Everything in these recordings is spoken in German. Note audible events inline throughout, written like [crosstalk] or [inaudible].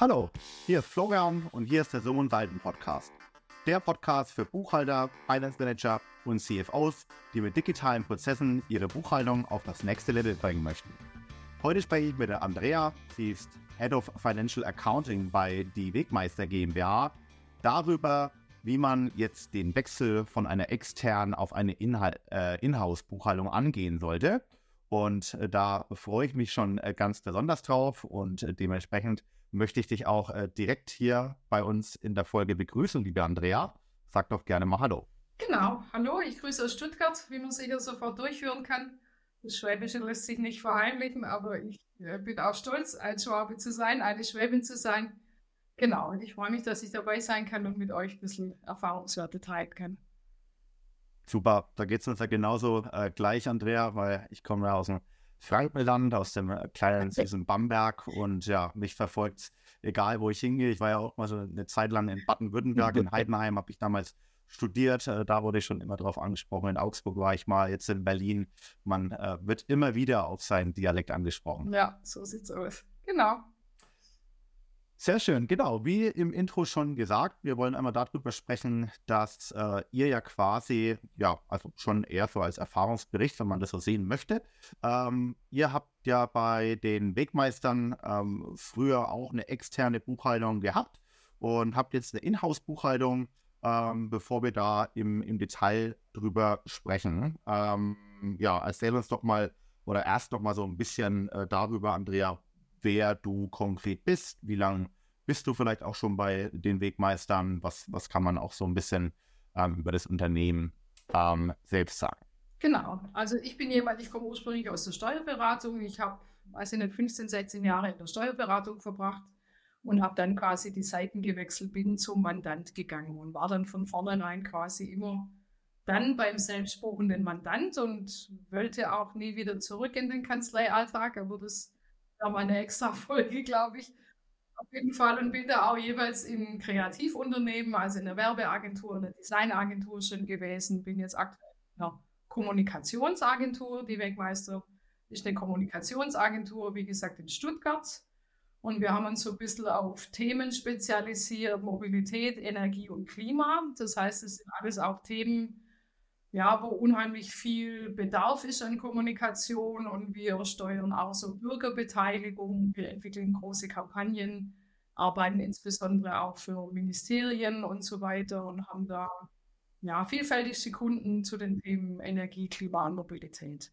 Hallo, hier ist Florian und hier ist der Summ und Walden Podcast. Der Podcast für Buchhalter, Finance Manager und CFOs, die mit digitalen Prozessen ihre Buchhaltung auf das nächste Level bringen möchten. Heute spreche ich mit der Andrea, sie ist Head of Financial Accounting bei die Wegmeister GmbH, darüber, wie man jetzt den Wechsel von einer externen auf eine äh, Inhouse-Buchhaltung angehen sollte. Und äh, da freue ich mich schon äh, ganz besonders drauf und dementsprechend möchte ich dich auch äh, direkt hier bei uns in der Folge begrüßen, liebe Andrea. Sag doch gerne mal Hallo. Genau, hallo, ich grüße aus Stuttgart, wie man sicher sofort durchführen kann. Das Schwäbische lässt sich nicht verheimlichen, aber ich äh, bin auch stolz, ein Schwabe zu sein, eine Schwäbin zu sein. Genau, und ich freue mich, dass ich dabei sein kann und mit euch ein bisschen Erfahrungswerte teilen kann. Super, da geht es uns ja genauso äh, gleich, Andrea, weil ich komme ja aus dem Frankenland, aus dem äh, kleinen süßen Bamberg und ja, mich verfolgt egal wo ich hingehe. Ich war ja auch mal so eine Zeit lang in Baden-Württemberg, in [laughs] Heidenheim habe ich damals studiert, äh, da wurde ich schon immer drauf angesprochen. In Augsburg war ich mal, jetzt in Berlin. Man äh, wird immer wieder auf seinen Dialekt angesprochen. Ja, so sieht's aus. Genau. Sehr schön, genau. Wie im Intro schon gesagt, wir wollen einmal darüber sprechen, dass äh, ihr ja quasi, ja, also schon eher so als Erfahrungsbericht, wenn man das so sehen möchte. Ähm, ihr habt ja bei den Wegmeistern ähm, früher auch eine externe Buchhaltung gehabt und habt jetzt eine Inhouse-Buchhaltung, ähm, bevor wir da im, im Detail drüber sprechen. Ähm, ja, erzähl uns doch mal oder erst noch mal so ein bisschen äh, darüber, Andrea, wer du konkret bist, wie lange bist du vielleicht auch schon bei den Wegmeistern, was, was kann man auch so ein bisschen ähm, über das Unternehmen ähm, selbst sagen. Genau, also ich bin jemand, ich komme ursprünglich aus der Steuerberatung. Ich habe, weiß ich nicht, 15, 16 Jahre in der Steuerberatung verbracht und habe dann quasi die Seiten gewechselt, bin zum Mandant gegangen und war dann von vornherein quasi immer dann beim selbstbuchenden Mandant und wollte auch nie wieder zurück in den Kanzleialltag, aber das war mal eine extra [laughs] Folge, glaube ich. Auf jeden Fall und bin da auch jeweils in Kreativunternehmen, also in der Werbeagentur, in der Designagentur schon gewesen. Bin jetzt aktuell in einer Kommunikationsagentur. Die Wegmeister ist eine Kommunikationsagentur, wie gesagt, in Stuttgart. Und wir haben uns so ein bisschen auf Themen spezialisiert, Mobilität, Energie und Klima. Das heißt, es sind alles auch Themen, ja, wo unheimlich viel Bedarf ist an Kommunikation und wir steuern auch so Bürgerbeteiligung. Wir entwickeln große Kampagnen, arbeiten insbesondere auch für Ministerien und so weiter und haben da ja, vielfältigste Kunden zu den Themen Energie, Klima und Mobilität.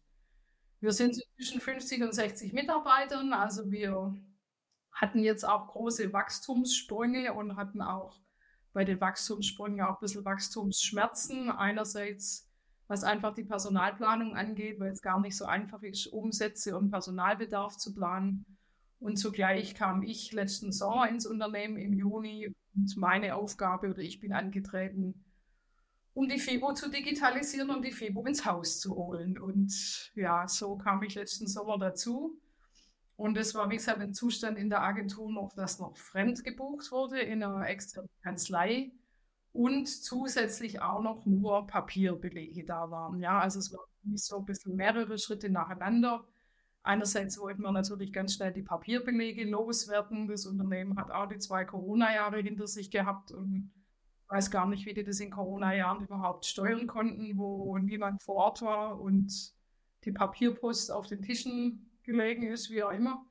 Wir sind zwischen 50 und 60 Mitarbeitern, also wir hatten jetzt auch große Wachstumssprünge und hatten auch bei den Wachstumssprüngen auch ein bisschen Wachstumsschmerzen. Einerseits was einfach die Personalplanung angeht, weil es gar nicht so einfach ist, Umsätze und Personalbedarf zu planen. Und zugleich kam ich letzten Sommer ins Unternehmen im Juni und meine Aufgabe oder ich bin angetreten, um die FIBO zu digitalisieren und die FIBO ins Haus zu holen. Und ja, so kam ich letzten Sommer dazu. Und es war, wie gesagt, ein Zustand in der Agentur noch, dass noch fremd gebucht wurde in einer externen Kanzlei und zusätzlich auch noch nur Papierbelege da waren. Ja, also es waren so ein bisschen mehrere Schritte nacheinander. Einerseits wollten wir natürlich ganz schnell die Papierbelege loswerden. Das Unternehmen hat auch die zwei Corona-Jahre hinter sich gehabt und weiß gar nicht, wie die das in Corona-Jahren überhaupt steuern konnten, wo niemand vor Ort war und die Papierpost auf den Tischen gelegen ist, wie auch immer.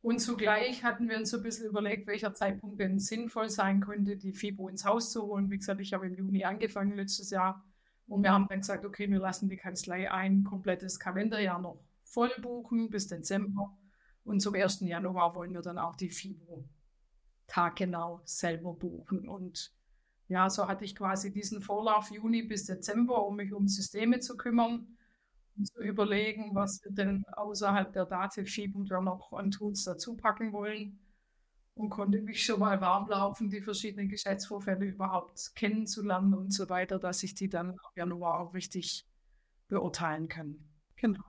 Und zugleich hatten wir uns so ein bisschen überlegt, welcher Zeitpunkt denn sinnvoll sein könnte, die FIBO ins Haus zu holen. Wie gesagt, ich habe im Juni angefangen letztes Jahr und wir haben dann gesagt, okay, wir lassen die Kanzlei ein komplettes Kalenderjahr noch voll buchen bis Dezember. Und zum 1. Januar wollen wir dann auch die FIBO taggenau selber buchen. Und ja, so hatte ich quasi diesen Vorlauf Juni bis Dezember, um mich um Systeme zu kümmern zu überlegen, was wir denn außerhalb der Datenschiebung da noch an Tools dazu packen wollen und konnte mich schon mal warm laufen, die verschiedenen Geschäftsvorfälle überhaupt kennenzulernen und so weiter, dass ich die dann im Januar auch richtig beurteilen kann. Genau.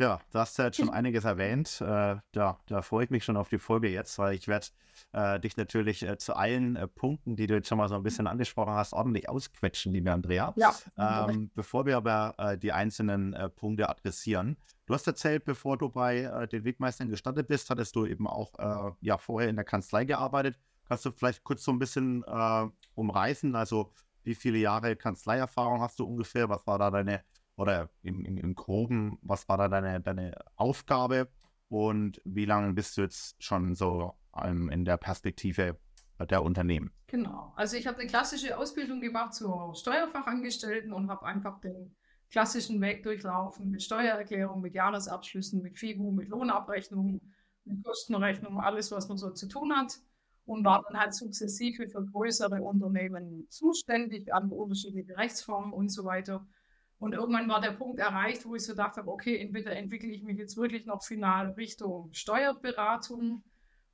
Ja, du hast ja jetzt schon einiges erwähnt. Äh, da, da freue ich mich schon auf die Folge jetzt, weil ich werde äh, dich natürlich äh, zu allen äh, Punkten, die du jetzt schon mal so ein bisschen angesprochen hast, ordentlich ausquetschen, liebe Andrea. Ja. Ähm, bevor wir aber äh, die einzelnen äh, Punkte adressieren. Du hast erzählt, bevor du bei den Wegmeistern gestartet bist, hattest du eben auch ja, vorher in der Kanzlei gearbeitet. Kannst du vielleicht kurz so ein bisschen umreißen? Also, wie viele Jahre Kanzleierfahrung hast du ungefähr? Was war da deine oder im, im, im Groben, was war da deine, deine Aufgabe und wie lange bist du jetzt schon so um, in der Perspektive der Unternehmen? Genau, also ich habe eine klassische Ausbildung gemacht zur Steuerfachangestellten und habe einfach den klassischen Weg durchlaufen mit Steuererklärung, mit Jahresabschlüssen, mit FIBU, mit Lohnabrechnung, mit Kostenrechnung, alles, was man so zu tun hat. Und war dann halt sukzessive für größere Unternehmen zuständig, an unterschiedliche Rechtsformen und so weiter. Und irgendwann war der Punkt erreicht, wo ich so dachte, okay, entweder entwickle ich mich jetzt wirklich noch final Richtung Steuerberatung,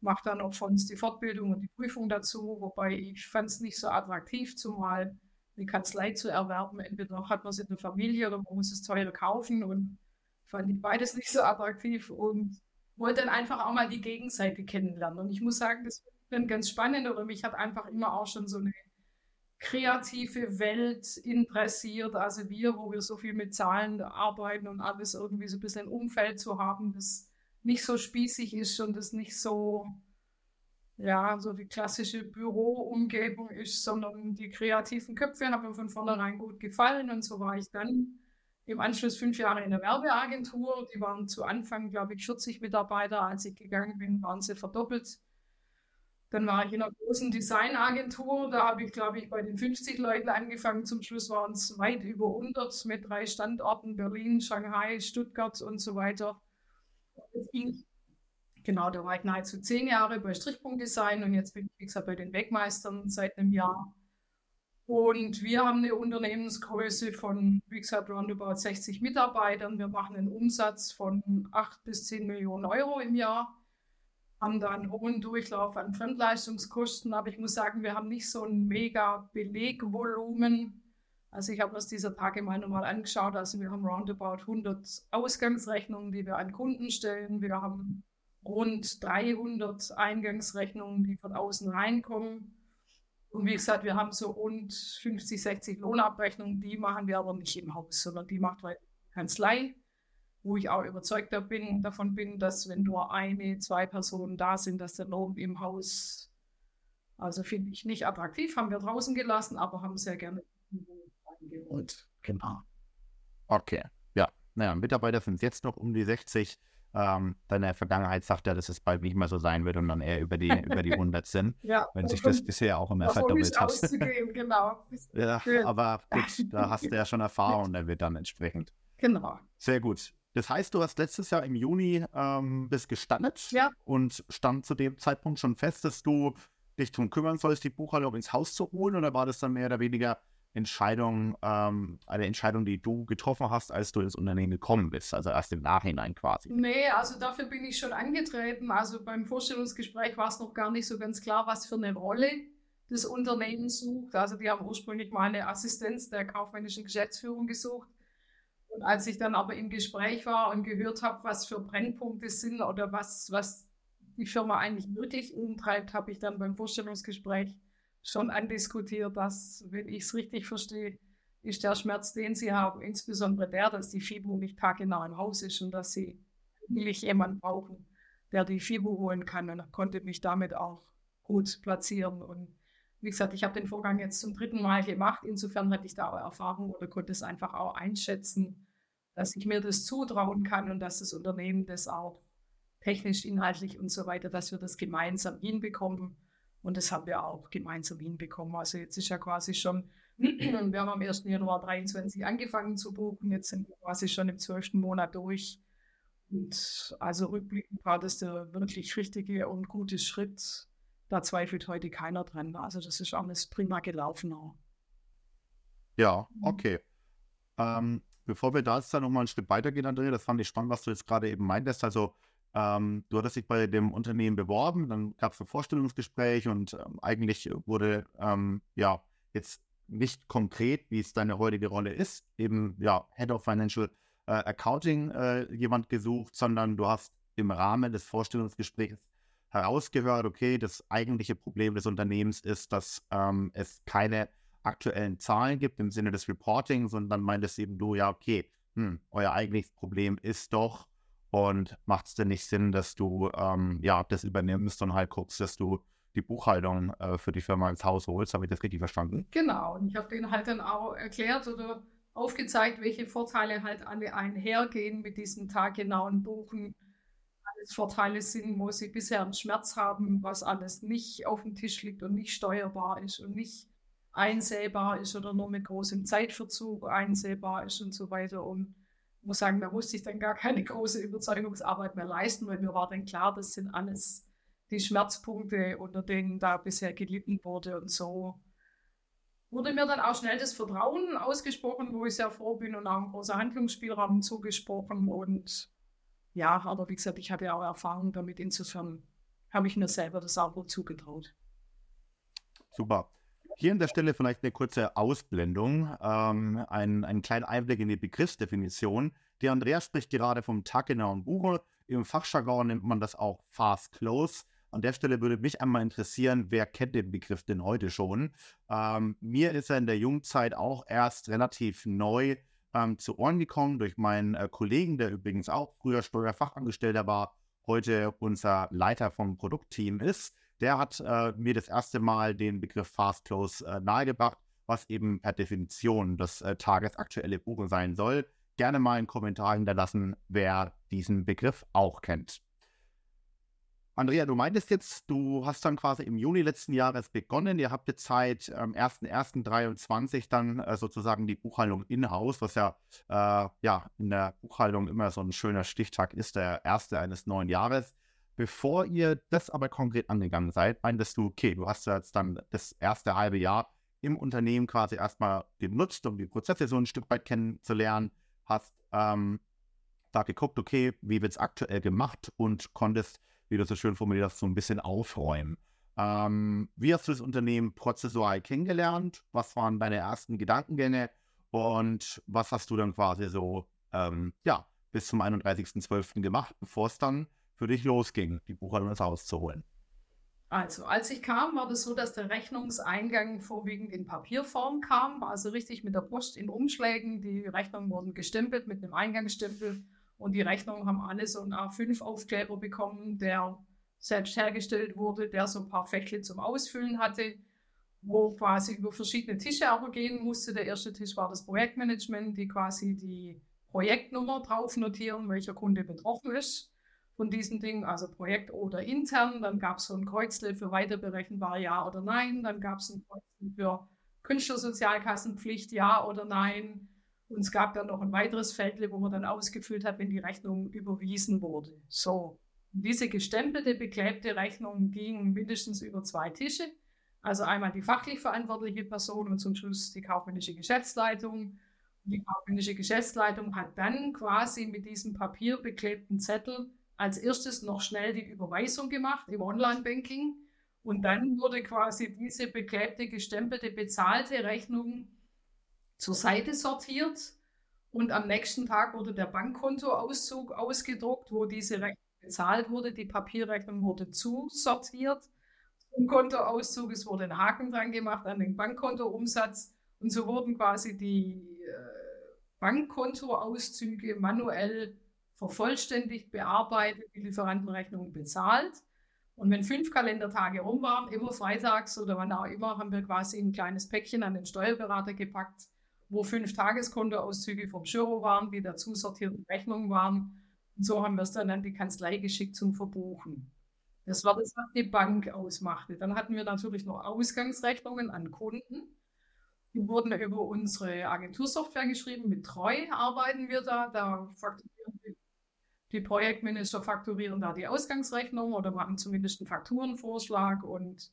mache dann auch von uns die Fortbildung und die Prüfung dazu, wobei ich fand es nicht so attraktiv, zumal eine Kanzlei zu erwerben. Entweder hat man es in der Familie oder man muss es teuer kaufen und fand ich beides nicht so attraktiv und wollte dann einfach auch mal die Gegenseite kennenlernen. Und ich muss sagen, das finde ganz spannend oder mich hat einfach immer auch schon so eine kreative Welt interessiert. Also wir, wo wir so viel mit Zahlen arbeiten und alles irgendwie so ein bisschen ein Umfeld zu haben, das nicht so spießig ist und das nicht so, ja, so die klassische Büroumgebung ist, sondern die kreativen Köpfe haben mir von vornherein gut gefallen und so war ich dann im Anschluss fünf Jahre in der Werbeagentur. Die waren zu Anfang, glaube ich, 40 Mitarbeiter. Als ich gegangen bin, waren sie verdoppelt. Dann war ich in einer großen Designagentur. Da habe ich, glaube ich, bei den 50 Leuten angefangen. Zum Schluss waren es weit über 100 mit drei Standorten: Berlin, Shanghai, Stuttgart und so weiter. Genau, da war ich nahezu zehn Jahre bei Strichpunkt Design und jetzt bin ich, wie gesagt, bei den Wegmeistern seit einem Jahr. Und wir haben eine Unternehmensgröße von, wie gesagt, roundabout 60 Mitarbeitern. Wir machen einen Umsatz von 8 bis 10 Millionen Euro im Jahr haben da einen hohen Durchlauf an Fremdleistungskosten, aber ich muss sagen, wir haben nicht so ein mega Belegvolumen. Also ich habe das dieser Tage mal nochmal angeschaut. Also wir haben roundabout 100 Ausgangsrechnungen, die wir an Kunden stellen. Wir haben rund 300 Eingangsrechnungen, die von außen reinkommen. Und wie gesagt, wir haben so rund 50, 60 Lohnabrechnungen. Die machen wir aber nicht im Haus, sondern die macht die Kanzlei wo ich auch überzeugt bin, davon bin, dass wenn nur eine, zwei Personen da sind, dass der Lohn im Haus, also finde ich nicht attraktiv, haben wir draußen gelassen, aber haben sehr gerne und genau. Okay, ja. Naja, Mitarbeiter sind jetzt noch um die 60. Ähm, deine Vergangenheit sagt ja, dass es bald nicht mehr so sein wird und dann eher über die, über die 100 sind, [laughs] ja, wenn sich das bisher auch immer verdoppelt hat. genau. [laughs] ja, aber gut, da hast du ja schon [laughs] Erfahrung, der wird dann entsprechend. Genau. Sehr gut. Das heißt, du hast letztes Jahr im Juni ähm, bis gestandet ja. und stand zu dem Zeitpunkt schon fest, dass du dich darum kümmern sollst, die Buchhaltung ins Haus zu holen oder war das dann mehr oder weniger Entscheidung, ähm, eine Entscheidung, die du getroffen hast, als du ins Unternehmen gekommen bist, also erst im Nachhinein quasi? Nee, also dafür bin ich schon angetreten. Also beim Vorstellungsgespräch war es noch gar nicht so ganz klar, was für eine Rolle das Unternehmen sucht. Also die haben ursprünglich mal eine Assistenz der kaufmännischen Geschäftsführung gesucht. Und als ich dann aber im Gespräch war und gehört habe, was für Brennpunkte sind oder was, was die Firma eigentlich wirklich umtreibt, habe ich dann beim Vorstellungsgespräch schon andiskutiert, dass, wenn ich es richtig verstehe, ist der Schmerz, den sie haben, insbesondere der, dass die FIBO nicht taggenau im Haus ist und dass sie eigentlich jemanden brauchen, der die FIBO holen kann. Und konnte mich damit auch gut platzieren. Und wie gesagt, ich habe den Vorgang jetzt zum dritten Mal gemacht. Insofern hatte ich da auch Erfahrung oder konnte es einfach auch einschätzen, dass ich mir das zutrauen kann und dass das Unternehmen das auch technisch, inhaltlich und so weiter, dass wir das gemeinsam hinbekommen. Und das haben wir auch gemeinsam hinbekommen. Also jetzt ist ja quasi schon, [clears throat] wir haben am 1. Januar 23 angefangen zu buchen, jetzt sind wir quasi schon im 12. Monat durch. Und also rückblickend war das der wirklich richtige und gute Schritt. Da zweifelt heute keiner dran. Also das ist alles prima gelaufen auch. Ja, mhm. okay. Ähm, Bevor wir da jetzt dann nochmal ein Stück weitergehen, Andrea, das fand ich spannend, was du jetzt gerade eben meintest. Also, ähm, du hattest dich bei dem Unternehmen beworben, dann gab es ein Vorstellungsgespräch und ähm, eigentlich wurde ähm, ja jetzt nicht konkret, wie es deine heutige Rolle ist, eben ja Head of Financial äh, Accounting äh, jemand gesucht, sondern du hast im Rahmen des Vorstellungsgesprächs herausgehört, okay, das eigentliche Problem des Unternehmens ist, dass ähm, es keine aktuellen Zahlen gibt im Sinne des Reporting, sondern meintest eben du, ja, okay, hm, euer eigentliches Problem ist doch, und macht es denn nicht Sinn, dass du ähm, ja das übernimmst und halt guckst, dass du die Buchhaltung äh, für die Firma ins Haus holst? Habe ich das richtig verstanden? Genau. Und ich habe denen halt dann auch erklärt oder aufgezeigt, welche Vorteile halt alle einhergehen mit diesem taggenauen Buchen. Alles Vorteile sind, wo sie bisher einen Schmerz haben, was alles nicht auf dem Tisch liegt und nicht steuerbar ist und nicht einsehbar ist oder nur mit großem Zeitverzug einsehbar ist und so weiter. Und muss sagen, da musste ich dann gar keine große Überzeugungsarbeit mehr leisten, weil mir war dann klar, das sind alles die Schmerzpunkte, unter denen da bisher gelitten wurde und so. Wurde mir dann auch schnell das Vertrauen ausgesprochen, wo ich sehr froh bin und auch ein großer Handlungsspielraum zugesprochen. Und ja, aber wie gesagt, ich hatte auch Erfahrung damit. Insofern habe ich mir selber das auch wohl zugetraut. Super. Hier an der Stelle vielleicht eine kurze Ausblendung, ähm, ein, einen kleinen Einblick in die Begriffsdefinition. Die Andrea spricht gerade vom taggenauen Buche. Im Fachjargon nennt man das auch Fast Close. An der Stelle würde mich einmal interessieren, wer kennt den Begriff denn heute schon? Ähm, mir ist er in der Jungzeit auch erst relativ neu ähm, zu Ohren gekommen durch meinen äh, Kollegen, der übrigens auch früher Steuerfachangestellter war, heute unser Leiter vom Produktteam ist. Der hat äh, mir das erste Mal den Begriff Fast Close äh, nahegebracht, was eben per Definition das äh, tagesaktuelle Buchen sein soll. Gerne mal einen Kommentar hinterlassen, wer diesen Begriff auch kennt. Andrea, du meintest jetzt, du hast dann quasi im Juni letzten Jahres begonnen. Ihr habt jetzt seit ähm, 1.1.23 dann äh, sozusagen die Buchhaltung in-house, was ja, äh, ja in der Buchhaltung immer so ein schöner Stichtag ist, der erste eines neuen Jahres. Bevor ihr das aber konkret angegangen seid, meintest du, okay, du hast jetzt dann das erste halbe Jahr im Unternehmen quasi erstmal genutzt, um die Prozesse so ein Stück weit kennenzulernen, hast ähm, da geguckt, okay, wie wird es aktuell gemacht und konntest, wie du so schön formuliert hast, so ein bisschen aufräumen. Ähm, wie hast du das Unternehmen prozessual kennengelernt? Was waren deine ersten Gedankengänge? Und was hast du dann quasi so, ähm, ja, bis zum 31.12. gemacht, bevor es dann für dich losging, die Buchhaltung ins Haus zu holen? Also, als ich kam, war das so, dass der Rechnungseingang vorwiegend in Papierform kam, also richtig mit der Post in Umschlägen. Die Rechnungen wurden gestempelt mit einem Eingangsstempel und die Rechnungen haben alle so einen A5-Aufkleber bekommen, der selbst hergestellt wurde, der so ein paar Fächle zum Ausfüllen hatte, wo quasi über verschiedene Tische aber gehen musste. Der erste Tisch war das Projektmanagement, die quasi die Projektnummer drauf notieren, welcher Kunde betroffen ist von diesen Dingen, also Projekt oder intern. Dann gab es so ein Kreuzle für weiterberechenbar Ja oder Nein. Dann gab es ein Kreuzle für Künstlersozialkassenpflicht Ja oder Nein. Und es gab dann noch ein weiteres Feld, wo man dann ausgefüllt hat, wenn die Rechnung überwiesen wurde. So, diese gestempelte, beklebte Rechnung ging mindestens über zwei Tische. Also einmal die fachlich verantwortliche Person und zum Schluss die kaufmännische Geschäftsleitung. Die kaufmännische Geschäftsleitung hat dann quasi mit diesem papierbeklebten Zettel als erstes noch schnell die Überweisung gemacht im Online-Banking und dann wurde quasi diese beklebte, gestempelte, bezahlte Rechnung zur Seite sortiert und am nächsten Tag wurde der Bankkontoauszug ausgedruckt, wo diese Rechnung bezahlt wurde. Die Papierrechnung wurde zusortiert zum Kontoauszug. Es wurde ein Haken dran gemacht an den Bankkontoumsatz und so wurden quasi die äh, Bankkontoauszüge manuell vervollständigt, bearbeitet, die Lieferantenrechnung bezahlt. Und wenn fünf Kalendertage rum waren, immer freitags oder wann auch immer, haben wir quasi ein kleines Päckchen an den Steuerberater gepackt, wo fünf Tageskontoauszüge vom Giro waren, die dazu sortierten Rechnungen waren. Und so haben wir es dann an die Kanzlei geschickt zum Verbuchen. Das war das, was die Bank ausmachte. Dann hatten wir natürlich noch Ausgangsrechnungen an Kunden. Die wurden über unsere Agentursoftware geschrieben. Mit Treu arbeiten wir da. Da fakturieren die Projektmanager fakturieren da die Ausgangsrechnung oder machen zumindest einen Fakturenvorschlag und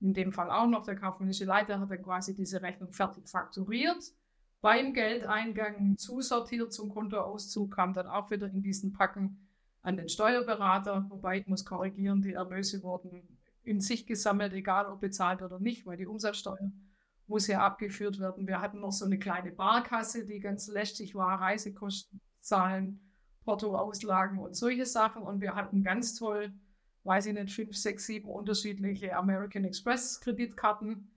in dem Fall auch noch der kaufmännische Leiter hat dann quasi diese Rechnung fertig fakturiert. Beim Geldeingang zusortiert zum Kontoauszug kam dann auch wieder in diesen Packen an den Steuerberater, wobei ich muss korrigieren, die Erlöse wurden in sich gesammelt, egal ob bezahlt oder nicht, weil die Umsatzsteuer muss ja abgeführt werden. Wir hatten noch so eine kleine Barkasse, die ganz lästig war, Reisekosten zahlen, Portoauslagen und solche Sachen. Und wir hatten ganz toll, weiß ich nicht, fünf, sechs, sieben unterschiedliche American Express Kreditkarten,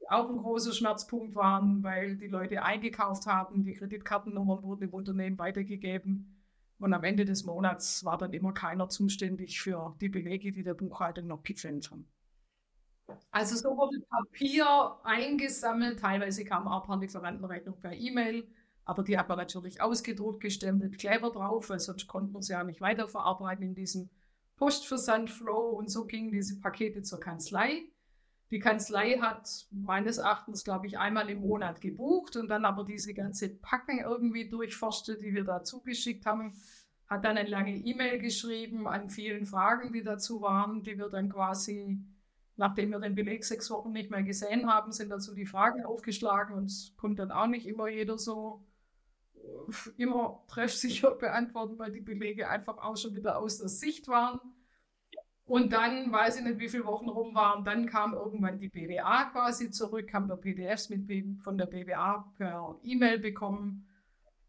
die auch ein großer Schmerzpunkt waren, weil die Leute eingekauft haben, die Kreditkartennummern wurden im Unternehmen weitergegeben. Und am Ende des Monats war dann immer keiner zuständig für die Belege, die der Buchhalter noch gefällt haben. Also so wurde Papier eingesammelt, teilweise kam auch Lieferantenrechnung per E-Mail, aber die hat man natürlich ausgedruckt, gestempelt, Kleber drauf, weil sonst konnten wir sie ja nicht weiterverarbeiten in diesem Postversandflow. Und so gingen diese Pakete zur Kanzlei. Die Kanzlei hat meines Erachtens, glaube ich, einmal im Monat gebucht und dann aber diese ganze Packen irgendwie durchforstet, die wir da zugeschickt haben, hat dann eine lange E-Mail geschrieben an vielen Fragen, die dazu waren, die wir dann quasi nachdem wir den Beleg sechs Wochen nicht mehr gesehen haben, sind dazu die Fragen aufgeschlagen und es konnte dann auch nicht immer jeder so immer treffsicher beantworten, weil die Belege einfach auch schon wieder aus der Sicht waren. Und dann, weiß ich nicht, wie viele Wochen rum waren, dann kam irgendwann die BWA quasi zurück, haben wir PDFs mit, von der BWA per E-Mail bekommen,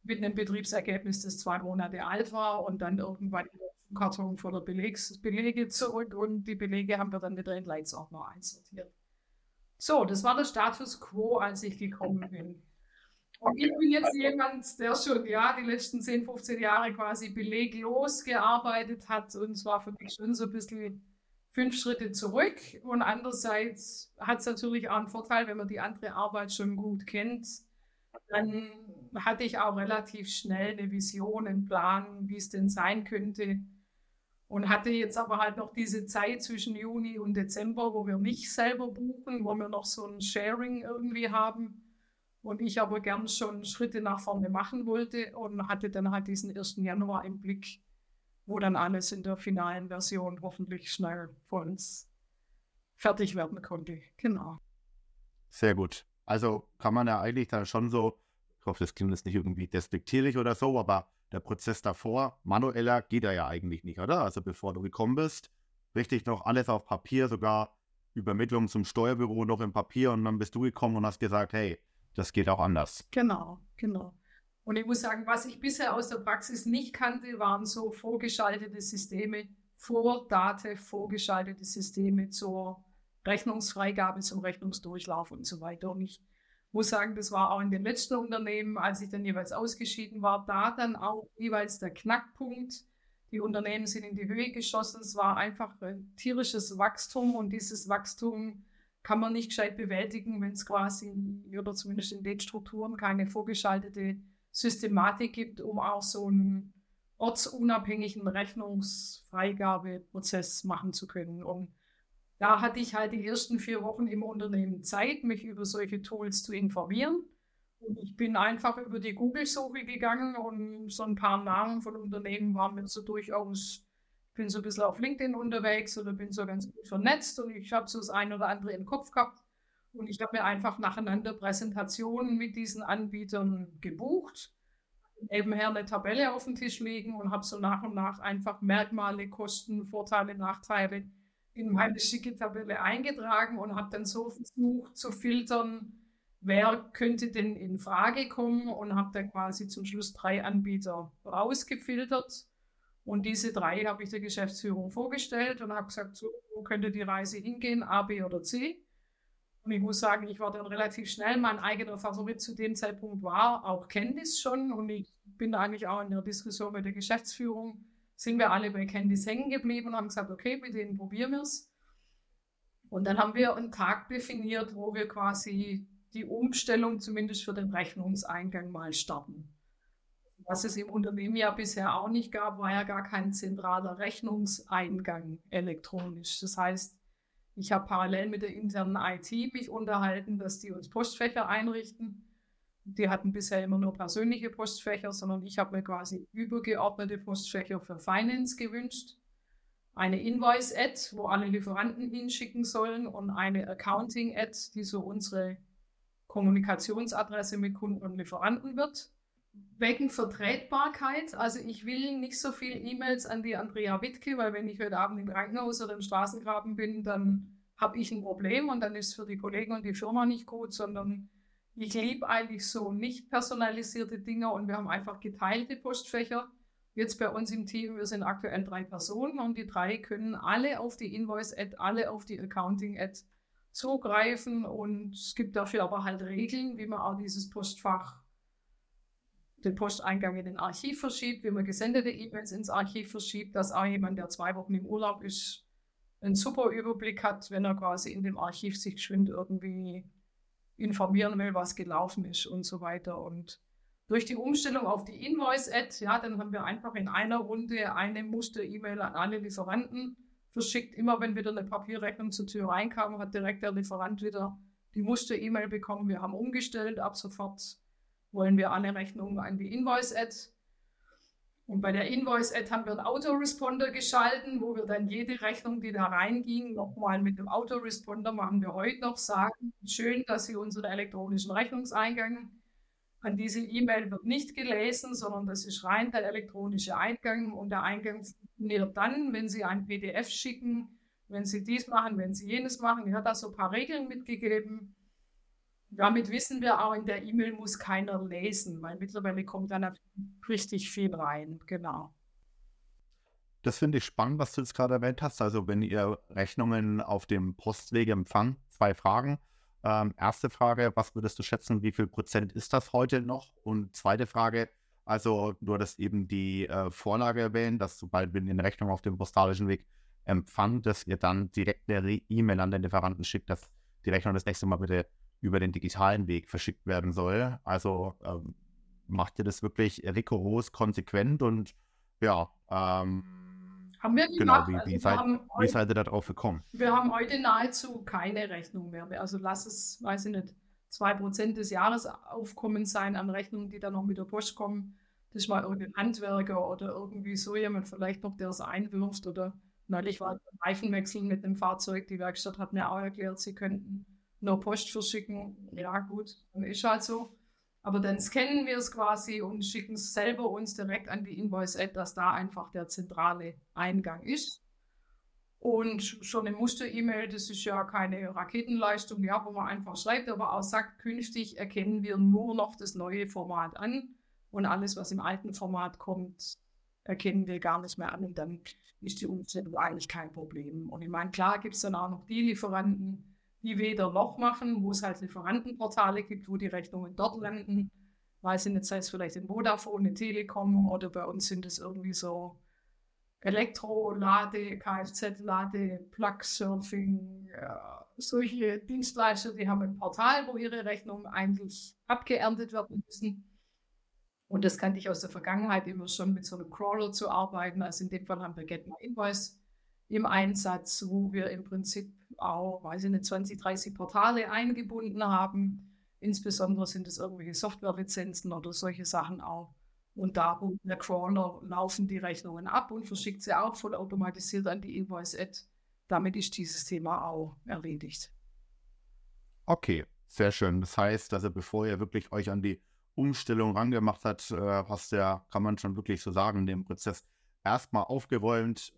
mit einem Betriebsergebnis, das zwei Monate alt war und dann irgendwann Karton voller Belegs, Belege zurück und die Belege haben wir dann wieder in Leitsordner einsortiert. So, das war der Status quo, als ich gekommen bin. Und ich bin jetzt jemand, der schon ja, die letzten 10, 15 Jahre quasi beleglos gearbeitet hat und zwar für mich schon so ein bisschen fünf Schritte zurück. Und andererseits hat es natürlich auch einen Vorteil, wenn man die andere Arbeit schon gut kennt, dann hatte ich auch relativ schnell eine Vision, einen Plan, wie es denn sein könnte, und hatte jetzt aber halt noch diese Zeit zwischen Juni und Dezember, wo wir nicht selber buchen, wo wir noch so ein Sharing irgendwie haben. Und ich aber gern schon Schritte nach vorne machen wollte und hatte dann halt diesen 1. Januar im Blick, wo dann alles in der finalen Version hoffentlich schnell vor uns fertig werden konnte. Genau. Sehr gut. Also kann man ja eigentlich da schon so, ich hoffe, das klingt jetzt nicht irgendwie despektierlich oder so, aber der Prozess davor, manueller geht er ja eigentlich nicht, oder? Also bevor du gekommen bist, richtig noch alles auf Papier, sogar Übermittlung zum Steuerbüro noch im Papier und dann bist du gekommen und hast gesagt, hey, das geht auch anders. Genau, genau. Und ich muss sagen, was ich bisher aus der Praxis nicht kannte, waren so vorgeschaltete Systeme, Vordate, vorgeschaltete Systeme zur Rechnungsfreigabe, zum Rechnungsdurchlauf und so weiter. Und ich muss sagen, das war auch in den letzten Unternehmen, als ich dann jeweils ausgeschieden war, da dann auch jeweils der Knackpunkt. Die Unternehmen sind in die Höhe geschossen. Es war einfach ein tierisches Wachstum und dieses Wachstum kann man nicht gescheit bewältigen, wenn es quasi, oder zumindest in den Strukturen, keine vorgeschaltete Systematik gibt, um auch so einen ortsunabhängigen Rechnungsfreigabeprozess machen zu können. Und da hatte ich halt die ersten vier Wochen im Unternehmen Zeit, mich über solche Tools zu informieren. Und ich bin einfach über die Google-Suche gegangen und so ein paar Namen von Unternehmen waren mir so durchaus, bin so ein bisschen auf LinkedIn unterwegs oder bin so ganz gut vernetzt und ich habe so das eine oder andere im Kopf gehabt. Und ich habe mir einfach nacheinander Präsentationen mit diesen Anbietern gebucht, nebenher eine Tabelle auf dem Tisch legen und habe so nach und nach einfach Merkmale, Kosten, Vorteile, Nachteile in meine schicke Tabelle eingetragen und habe dann so versucht zu filtern, wer könnte denn in Frage kommen und habe dann quasi zum Schluss drei Anbieter rausgefiltert. Und diese drei habe ich der Geschäftsführung vorgestellt und habe gesagt, so, wo könnte die Reise hingehen, A, B oder C. Und ich muss sagen, ich war dann relativ schnell, mein eigener Favorit zu dem Zeitpunkt war auch Candice schon. Und ich bin eigentlich auch in der Diskussion mit der Geschäftsführung sind wir alle bei Candice hängen geblieben und haben gesagt, okay, mit denen probieren wir es. Und dann haben wir einen Tag definiert, wo wir quasi die Umstellung zumindest für den Rechnungseingang mal starten. Was es im Unternehmen ja bisher auch nicht gab, war ja gar kein zentraler Rechnungseingang elektronisch. Das heißt, ich habe parallel mit der internen IT mich unterhalten, dass die uns Postfächer einrichten die hatten bisher immer nur persönliche Postfächer, sondern ich habe mir quasi übergeordnete Postfächer für Finance gewünscht. Eine Invoice-Ad, wo alle Lieferanten hinschicken sollen und eine Accounting-Ad, die so unsere Kommunikationsadresse mit Kunden und Lieferanten wird. Wegen Vertretbarkeit, also ich will nicht so viele E-Mails an die Andrea Wittke, weil wenn ich heute Abend im Krankenhaus oder im Straßengraben bin, dann habe ich ein Problem und dann ist es für die Kollegen und die Firma nicht gut, sondern ich liebe eigentlich so nicht personalisierte Dinge und wir haben einfach geteilte Postfächer. Jetzt bei uns im Team, wir sind aktuell drei Personen und die drei können alle auf die Invoice-Ad, alle auf die Accounting-Ad zugreifen und es gibt dafür aber halt Regeln, wie man auch dieses Postfach, den Posteingang in den Archiv verschiebt, wie man gesendete E-Mails ins Archiv verschiebt, dass auch jemand, der zwei Wochen im Urlaub ist, einen super Überblick hat, wenn er quasi in dem Archiv sich geschwind irgendwie informieren will, was gelaufen ist und so weiter. Und durch die Umstellung auf die Invoice-Ad, ja, dann haben wir einfach in einer Runde eine Muster-E-Mail an alle Lieferanten verschickt. Immer wenn wieder eine Papierrechnung zur Tür reinkam, hat direkt der Lieferant wieder die Muster-E-Mail bekommen. Wir haben umgestellt. Ab sofort wollen wir alle Rechnungen an die Invoice-Ad. Und bei der Invoice-Ad haben wir einen Autoresponder geschalten, wo wir dann jede Rechnung, die da reinging, nochmal mit dem Autoresponder machen wir heute noch sagen, schön, dass Sie unseren elektronischen Rechnungseingang an diese E-Mail wird nicht gelesen, sondern das ist rein der elektronische Eingang und der Eingang funktioniert dann, wenn Sie ein PDF schicken, wenn Sie dies machen, wenn Sie jenes machen. Ich habe da so ein paar Regeln mitgegeben. Damit wissen wir auch, in der E-Mail muss keiner lesen, weil mittlerweile kommt dann richtig viel rein. Genau. Das finde ich spannend, was du jetzt gerade erwähnt hast. Also wenn ihr Rechnungen auf dem Postwege empfangt, zwei Fragen. Ähm, erste Frage, was würdest du schätzen, wie viel Prozent ist das heute noch? Und zweite Frage, also du hattest eben die äh, Vorlage erwähnt, dass sobald wir eine Rechnung auf dem postalischen Weg empfangen, dass ihr dann direkt eine E-Mail an den Lieferanten schickt, dass die Rechnung das nächste Mal bitte über den digitalen Weg verschickt werden soll. Also ähm, macht ihr das wirklich rigoros, konsequent und ja, ähm, haben wir genau, gemacht. Genau, wie, wie, also seid, wie seid ihr da drauf gekommen? Wir haben heute nahezu keine Rechnung mehr. Also lass es, weiß ich nicht, 2% des Jahresaufkommens sein an Rechnungen, die dann noch mit der Post kommen. Das ist mal irgendein Handwerker oder irgendwie so jemand vielleicht noch, der es einwirft. Oder neulich war ein Reifenwechsel mit dem Fahrzeug. Die Werkstatt hat mir auch erklärt, sie könnten nur Post verschicken. Ja, gut, dann ist halt so. Aber dann scannen wir es quasi und schicken es selber uns direkt an die Invoice-Ad, dass da einfach der zentrale Eingang ist. Und schon eine Muster-E-Mail, das ist ja keine Raketenleistung, ja, wo man einfach schreibt, aber auch sagt, künftig erkennen wir nur noch das neue Format an und alles, was im alten Format kommt, erkennen wir gar nicht mehr an und dann ist die Umstellung eigentlich kein Problem. Und ich meine, klar gibt es dann auch noch die Lieferanten, die weder noch machen, wo es halt Lieferantenportale gibt, wo die Rechnungen dort landen. Weiß ich nicht, sei es vielleicht in Vodafone, in Telekom oder bei uns sind es irgendwie so Elektro-Lade, Kfz-Lade, Plug-Surfing, ja, solche Dienstleister, die haben ein Portal, wo ihre Rechnungen eigentlich abgeerntet werden müssen. Und das kannte ich aus der Vergangenheit immer schon mit so einem Crawler zu arbeiten. Also in dem Fall haben wir Get My Invoice im Einsatz, wo wir im Prinzip auch, weiß ich nicht, 20, 30 Portale eingebunden haben. Insbesondere sind es irgendwelche Softwarelizenzen oder solche Sachen auch. Und da wo der Crawler laufen die Rechnungen ab und verschickt sie auch vollautomatisiert an die Invoice-Ad. Damit ist dieses Thema auch erledigt. Okay, sehr schön. Das heißt, also bevor ihr wirklich euch an die Umstellung rangemacht habt, äh, hast ja, kann man schon wirklich so sagen, den Prozess erstmal aufgeräumt,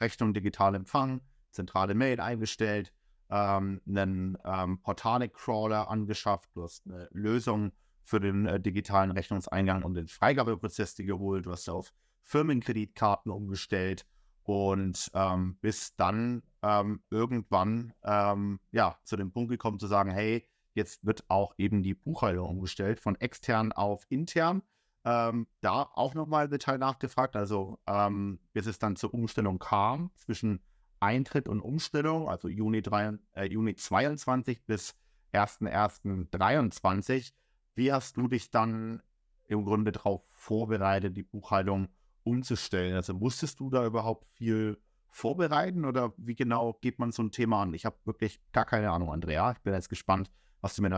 Rechnung digital empfangen, zentrale Mail eingestellt, ähm, einen ähm, Portale-Crawler angeschafft, du hast eine Lösung für den äh, digitalen Rechnungseingang und den Freigabeprozess dir geholt, du hast auf Firmenkreditkarten umgestellt und ähm, bis dann ähm, irgendwann ähm, ja, zu dem Punkt gekommen zu sagen, hey, jetzt wird auch eben die Buchhaltung umgestellt von extern auf intern. Ähm, da auch nochmal im Detail nachgefragt, also ähm, bis es dann zur Umstellung kam zwischen Eintritt und Umstellung, also Juni, 3, äh, Juni 22 bis 1.1.23. Wie hast du dich dann im Grunde darauf vorbereitet, die Buchhaltung umzustellen? Also musstest du da überhaupt viel vorbereiten oder wie genau geht man so ein Thema an? Ich habe wirklich gar keine Ahnung, Andrea. Ich bin jetzt gespannt, was du mir.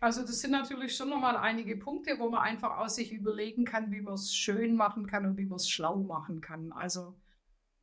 Also das sind natürlich schon nochmal einige Punkte, wo man einfach aus sich überlegen kann, wie man es schön machen kann und wie man es schlau machen kann. Also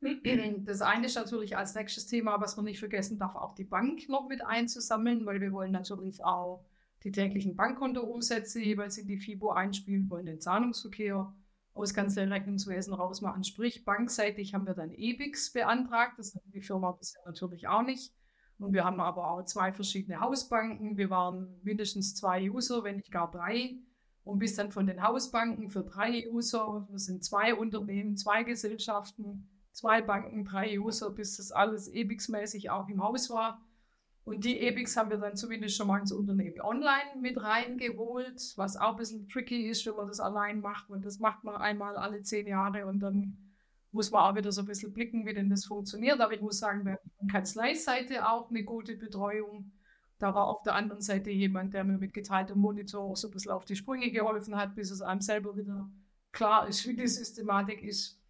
[clears throat] das eine ist natürlich als nächstes Thema, was man nicht vergessen darf, auch die Bank noch mit einzusammeln, weil wir wollen natürlich auch die täglichen Bankkontoumsätze jeweils in die FIBO einspielen, wollen den Zahlungsverkehr aus ganzen Rechnungswesen rausmachen. Sprich, bankseitig haben wir dann EBIX beantragt, das hat die Firma bisher natürlich auch nicht Und wir haben aber auch zwei verschiedene Hausbanken. Wir waren mindestens zwei User, wenn nicht gar drei. Und bis dann von den Hausbanken für drei User, wir sind zwei Unternehmen, zwei Gesellschaften, zwei Banken, drei User, bis das alles EBIX-mäßig auch im Haus war. Und die EBIX haben wir dann zumindest schon mal ins Unternehmen online mit reingeholt, was auch ein bisschen tricky ist, wenn man das allein macht. Und das macht man einmal alle zehn Jahre und dann muss man auch wieder so ein bisschen blicken, wie denn das funktioniert. Aber ich muss sagen, bei Kanzleiseite auch eine gute Betreuung. Da war auf der anderen Seite jemand, der mir mit geteiltem Monitor so ein bisschen auf die Sprünge geholfen hat, bis es einem selber wieder klar ist, wie die Systematik ist.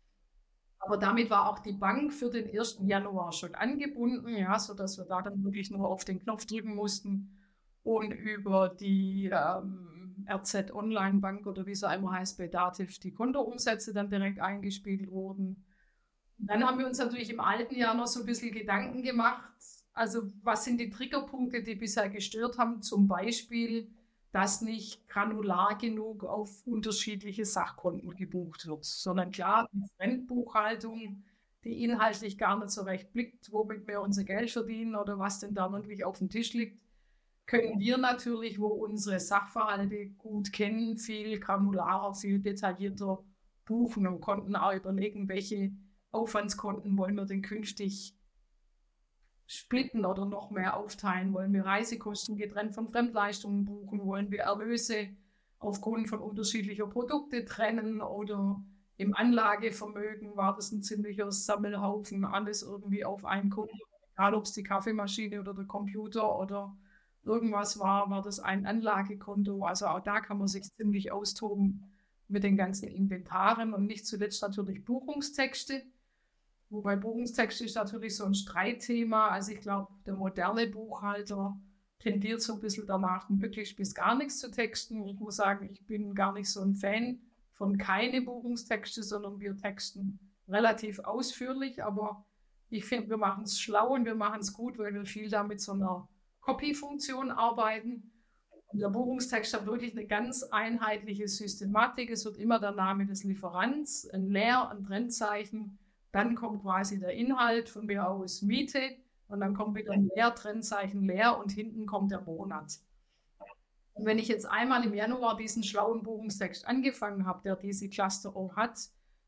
Aber damit war auch die Bank für den 1. Januar schon angebunden, ja, sodass wir da dann wirklich nur auf den Knopf drücken mussten und über die ähm, RZ Online Bank oder wie es einmal heißt bei Dativ die Kontoumsätze dann direkt eingespielt wurden. dann haben wir uns natürlich im alten Jahr noch so ein bisschen Gedanken gemacht. Also was sind die Triggerpunkte, die bisher gestört haben? Zum Beispiel dass nicht granular genug auf unterschiedliche Sachkonten gebucht wird, sondern klar, die Fremdbuchhaltung, die inhaltlich gar nicht so recht blickt, womit wir unser Geld verdienen oder was denn da wirklich auf dem Tisch liegt, können wir natürlich, wo unsere Sachverhalte gut kennen, viel granularer, viel detaillierter buchen und konnten auch überlegen, welche Aufwandskonten wollen wir denn künftig splitten oder noch mehr aufteilen? Wollen wir Reisekosten getrennt von Fremdleistungen buchen? Wollen wir Erlöse aufgrund von unterschiedlicher Produkte trennen oder im Anlagevermögen war das ein ziemlicher Sammelhaufen, alles irgendwie auf ein Konto, egal ob es die Kaffeemaschine oder der Computer oder irgendwas war, war das ein Anlagekonto. Also auch da kann man sich ziemlich austoben mit den ganzen Inventaren und nicht zuletzt natürlich Buchungstexte Wobei Buchungstext ist natürlich so ein Streitthema. Also ich glaube, der moderne Buchhalter tendiert so ein bisschen danach, möglichst bis gar nichts zu texten. Ich muss sagen, ich bin gar nicht so ein Fan von keine Buchungstexte, sondern wir texten relativ ausführlich. Aber ich finde, wir machen es schlau und wir machen es gut, weil wir viel da mit so einer Copy-Funktion arbeiten. Und der Buchungstext hat wirklich eine ganz einheitliche Systematik. Es wird immer der Name des Lieferants, ein Leer, ein Trennzeichen dann kommt quasi der Inhalt von mir aus Miete und dann kommt wieder ein Leer, Trennzeichen leer und hinten kommt der Monat. Und wenn ich jetzt einmal im Januar diesen schlauen Buchungstext angefangen habe, der diese Cluster auch hat,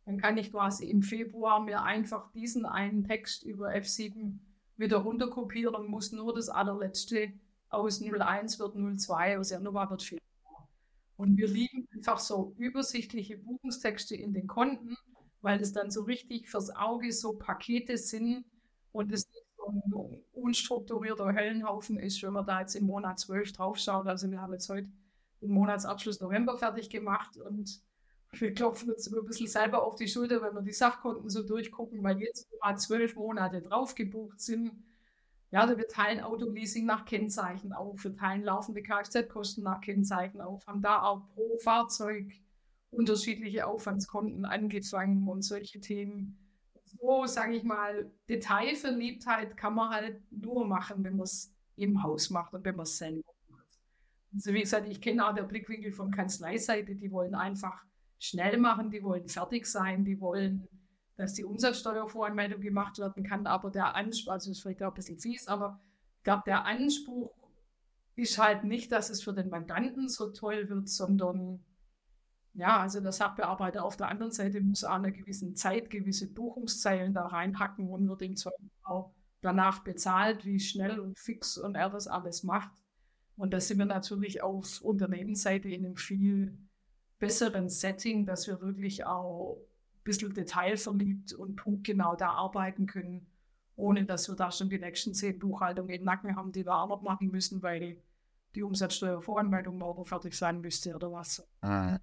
dann kann ich quasi im Februar mir einfach diesen einen Text über F7 wieder runterkopieren muss nur das allerletzte aus 01 wird 02, aus Januar wird Februar. Und wir lieben einfach so übersichtliche Buchungstexte in den Konten, weil es dann so richtig fürs Auge so Pakete sind und es nicht so ein unstrukturierter Höllenhaufen ist, wenn man da jetzt im Monat 12 draufschaut. Also wir haben jetzt heute den Monatsabschluss November fertig gemacht und wir klopfen uns immer ein bisschen selber auf die Schulter, wenn wir die Sachkonten so durchgucken, weil jetzt gerade zwölf Monate drauf gebucht sind. Ja, wir teilen Autoleasing nach Kennzeichen auf, wir teilen laufende Kfz-Kosten nach Kennzeichen auf, haben da auch pro Fahrzeug unterschiedliche Aufwandskonten angefangen und solche Themen. So, sage ich mal, Detailverliebtheit kann man halt nur machen, wenn man es im Haus macht und wenn man es selber macht. Also wie gesagt, ich kenne auch der Blickwinkel von Kanzleiseite, die wollen einfach schnell machen, die wollen fertig sein, die wollen, dass die Umsatzsteuervoranmeldung gemacht werden kann, aber der Anspruch, also das ist vielleicht auch ein bisschen fies, aber ich glaube, der Anspruch ist halt nicht, dass es für den Mandanten so toll wird, sondern ja, also der Sachbearbeiter auf der anderen Seite muss auch einer gewissen Zeit gewisse Buchungszeilen da reinhacken und wird ihm zwar auch danach bezahlt, wie schnell und fix und er das alles macht. Und da sind wir natürlich auf Unternehmensseite in einem viel besseren Setting, dass wir wirklich auch ein bisschen detailverliebt und punktgenau da arbeiten können, ohne dass wir da schon die nächsten zehn Buchhaltungen im Nacken haben, die wir auch noch machen müssen, weil die Umsatzsteuervoranmeldung morgen fertig sein müsste oder was. Ah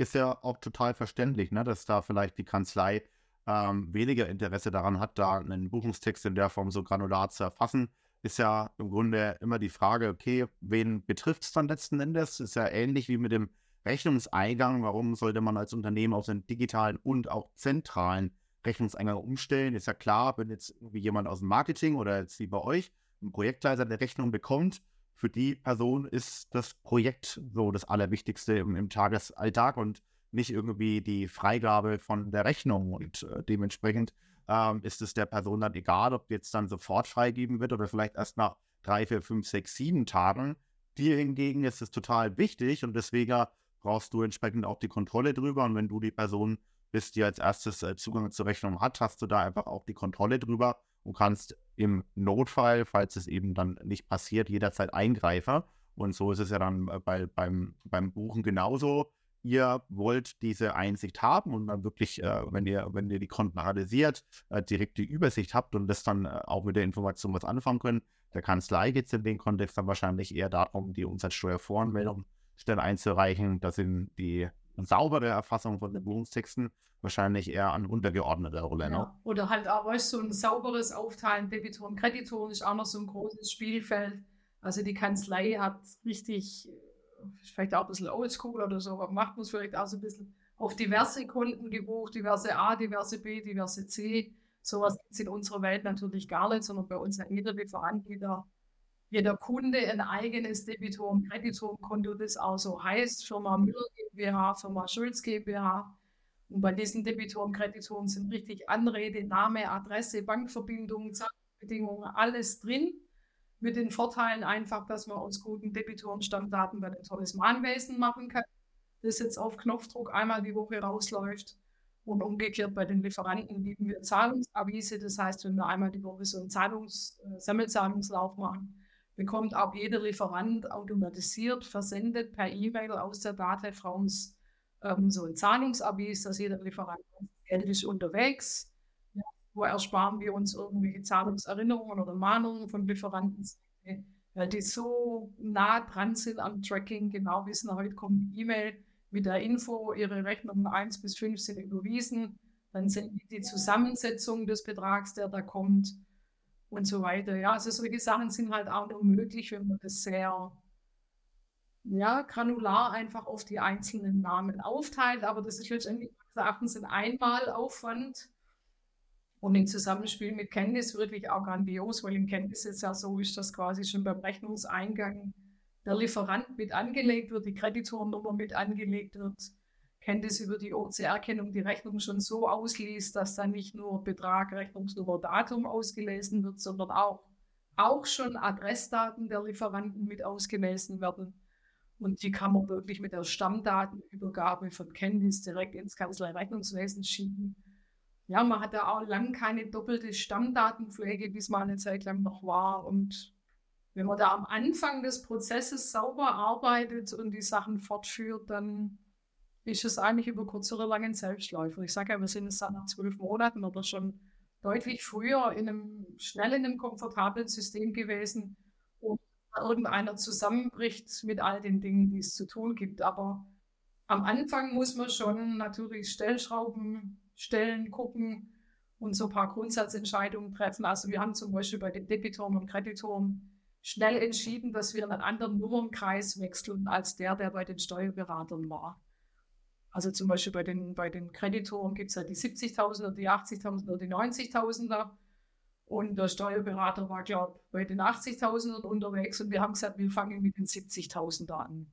ist ja auch total verständlich, ne, dass da vielleicht die Kanzlei ähm, weniger Interesse daran hat, da einen Buchungstext in der Form so granular zu erfassen. Ist ja im Grunde immer die Frage, okay, wen betrifft es dann letzten Endes? Ist ja ähnlich wie mit dem Rechnungseingang. Warum sollte man als Unternehmen auf den digitalen und auch zentralen Rechnungseingang umstellen? Ist ja klar, wenn jetzt irgendwie jemand aus dem Marketing oder jetzt wie bei euch ein Projektleiter eine Rechnung bekommt, für die Person ist das Projekt so das Allerwichtigste im, im Tagesalltag und nicht irgendwie die Freigabe von der Rechnung. Und äh, dementsprechend ähm, ist es der Person dann egal, ob jetzt dann sofort freigeben wird oder vielleicht erst nach drei, vier, fünf, sechs, sieben Tagen. Dir hingegen ist es total wichtig und deswegen brauchst du entsprechend auch die Kontrolle drüber. Und wenn du die Person bist, die als erstes äh, Zugang zur Rechnung hat, hast du da einfach auch die Kontrolle drüber und kannst im Notfall, falls es eben dann nicht passiert, jederzeit eingreifen. Und so ist es ja dann bei, beim, beim Buchen genauso. Ihr wollt diese Einsicht haben und dann wirklich, äh, wenn ihr, wenn ihr die Konten analysiert, äh, direkt die Übersicht habt und das dann äh, auch mit der Information was anfangen könnt. Der Kanzlei geht es in dem Kontext dann wahrscheinlich eher darum, die Umsatzsteuervoranmeldung schnell einzureichen. Das sind die saubere Erfassung von den Buchungstexten wahrscheinlich eher an untergeordneter Rolle. Ne? Ja. Ne? Oder halt auch so ein sauberes Aufteilen Debitoren, Kreditoren ist auch noch so ein großes Spielfeld. Also die Kanzlei hat richtig, vielleicht auch ein bisschen oldschool oder so, aber macht man es vielleicht auch so ein bisschen auf diverse Konten gebucht, diverse A, diverse B, diverse C. Sowas gibt es in unserer Welt natürlich gar nicht, sondern bei uns hat jeder Lieferant, jeder jeder Kunde ein eigenes Debitor- und Kreditorenkonto, das auch so heißt, Firma Müller GmbH, Firma Schulz GmbH. Und bei diesen Debitoren Kreditoren sind richtig Anrede, Name, Adresse, Bankverbindung, Zahlungsbedingungen, alles drin. Mit den Vorteilen einfach, dass man aus guten Debitorenstammdaten bei den tolles Mahnwesen machen kann, das jetzt auf Knopfdruck einmal die Woche rausläuft. Und umgekehrt bei den Lieferanten bieten wir Zahlungsavise. Das heißt, wenn wir einmal die Woche so einen Zahlungs-, äh, Sammelzahlungslauf machen, bekommt auch jeder Lieferant automatisiert versendet per E-Mail aus der Datenraums ähm, so ein Zahlungsavis, dass jeder Lieferant Geld ist unterwegs. Ja, wo ersparen wir uns irgendwelche Zahlungserinnerungen oder Mahnungen von Lieferanten, weil die so nah dran sind am Tracking, genau wissen, heute kommt die E-Mail mit der Info, ihre Rechnungen 1 bis 5 sind überwiesen, dann sind die Zusammensetzung des Betrags, der da kommt und so weiter. Ja, also solche Sachen sind halt auch nur möglich, wenn man das sehr ja, granular einfach auf die einzelnen Namen aufteilt. Aber das ist letztendlich meines Erachtens ein Einmalaufwand. Und im Zusammenspiel mit Kenntnis wirklich auch grandios, weil im Kenntnis jetzt ja so ist, dass quasi schon beim Rechnungseingang der Lieferant mit angelegt wird, die Kreditornummer mit angelegt wird kennt es über die OCR-Kennung die Rechnung schon so ausliest, dass dann nicht nur Betrag, Rechnungsnummer, Datum ausgelesen wird, sondern auch, auch schon Adressdaten der Lieferanten mit ausgelesen werden. Und die kann man wirklich mit der Stammdatenübergabe von Kenntnis direkt ins Kanzlei-Rechnungswesen schieben. Ja, man hat da auch lang keine doppelte Stammdatenpflege, bis mal eine Zeit lang noch war. Und wenn man da am Anfang des Prozesses sauber arbeitet und die Sachen fortführt, dann ist es eigentlich über kurz oder lang ein Selbstläufer. Ich sage ja, wir sind jetzt nach zwölf Monaten oder schon deutlich früher in einem schnell in einem komfortablen System gewesen, wo irgendeiner zusammenbricht mit all den Dingen, die es zu tun gibt. Aber am Anfang muss man schon natürlich Stellschrauben stellen, gucken und so ein paar Grundsatzentscheidungen treffen. Also wir haben zum Beispiel bei den Debitoren und Kreditoren schnell entschieden, dass wir einen anderen Nummernkreis wechseln als der, der bei den Steuerberatern war. Also zum Beispiel bei den, bei den Kreditoren gibt es ja die 70.000er, die 80.000er, oder die 90.000er. Und der Steuerberater war, glaube ich, bei den 80.000er unterwegs und wir haben gesagt, wir fangen mit den 70.000er an.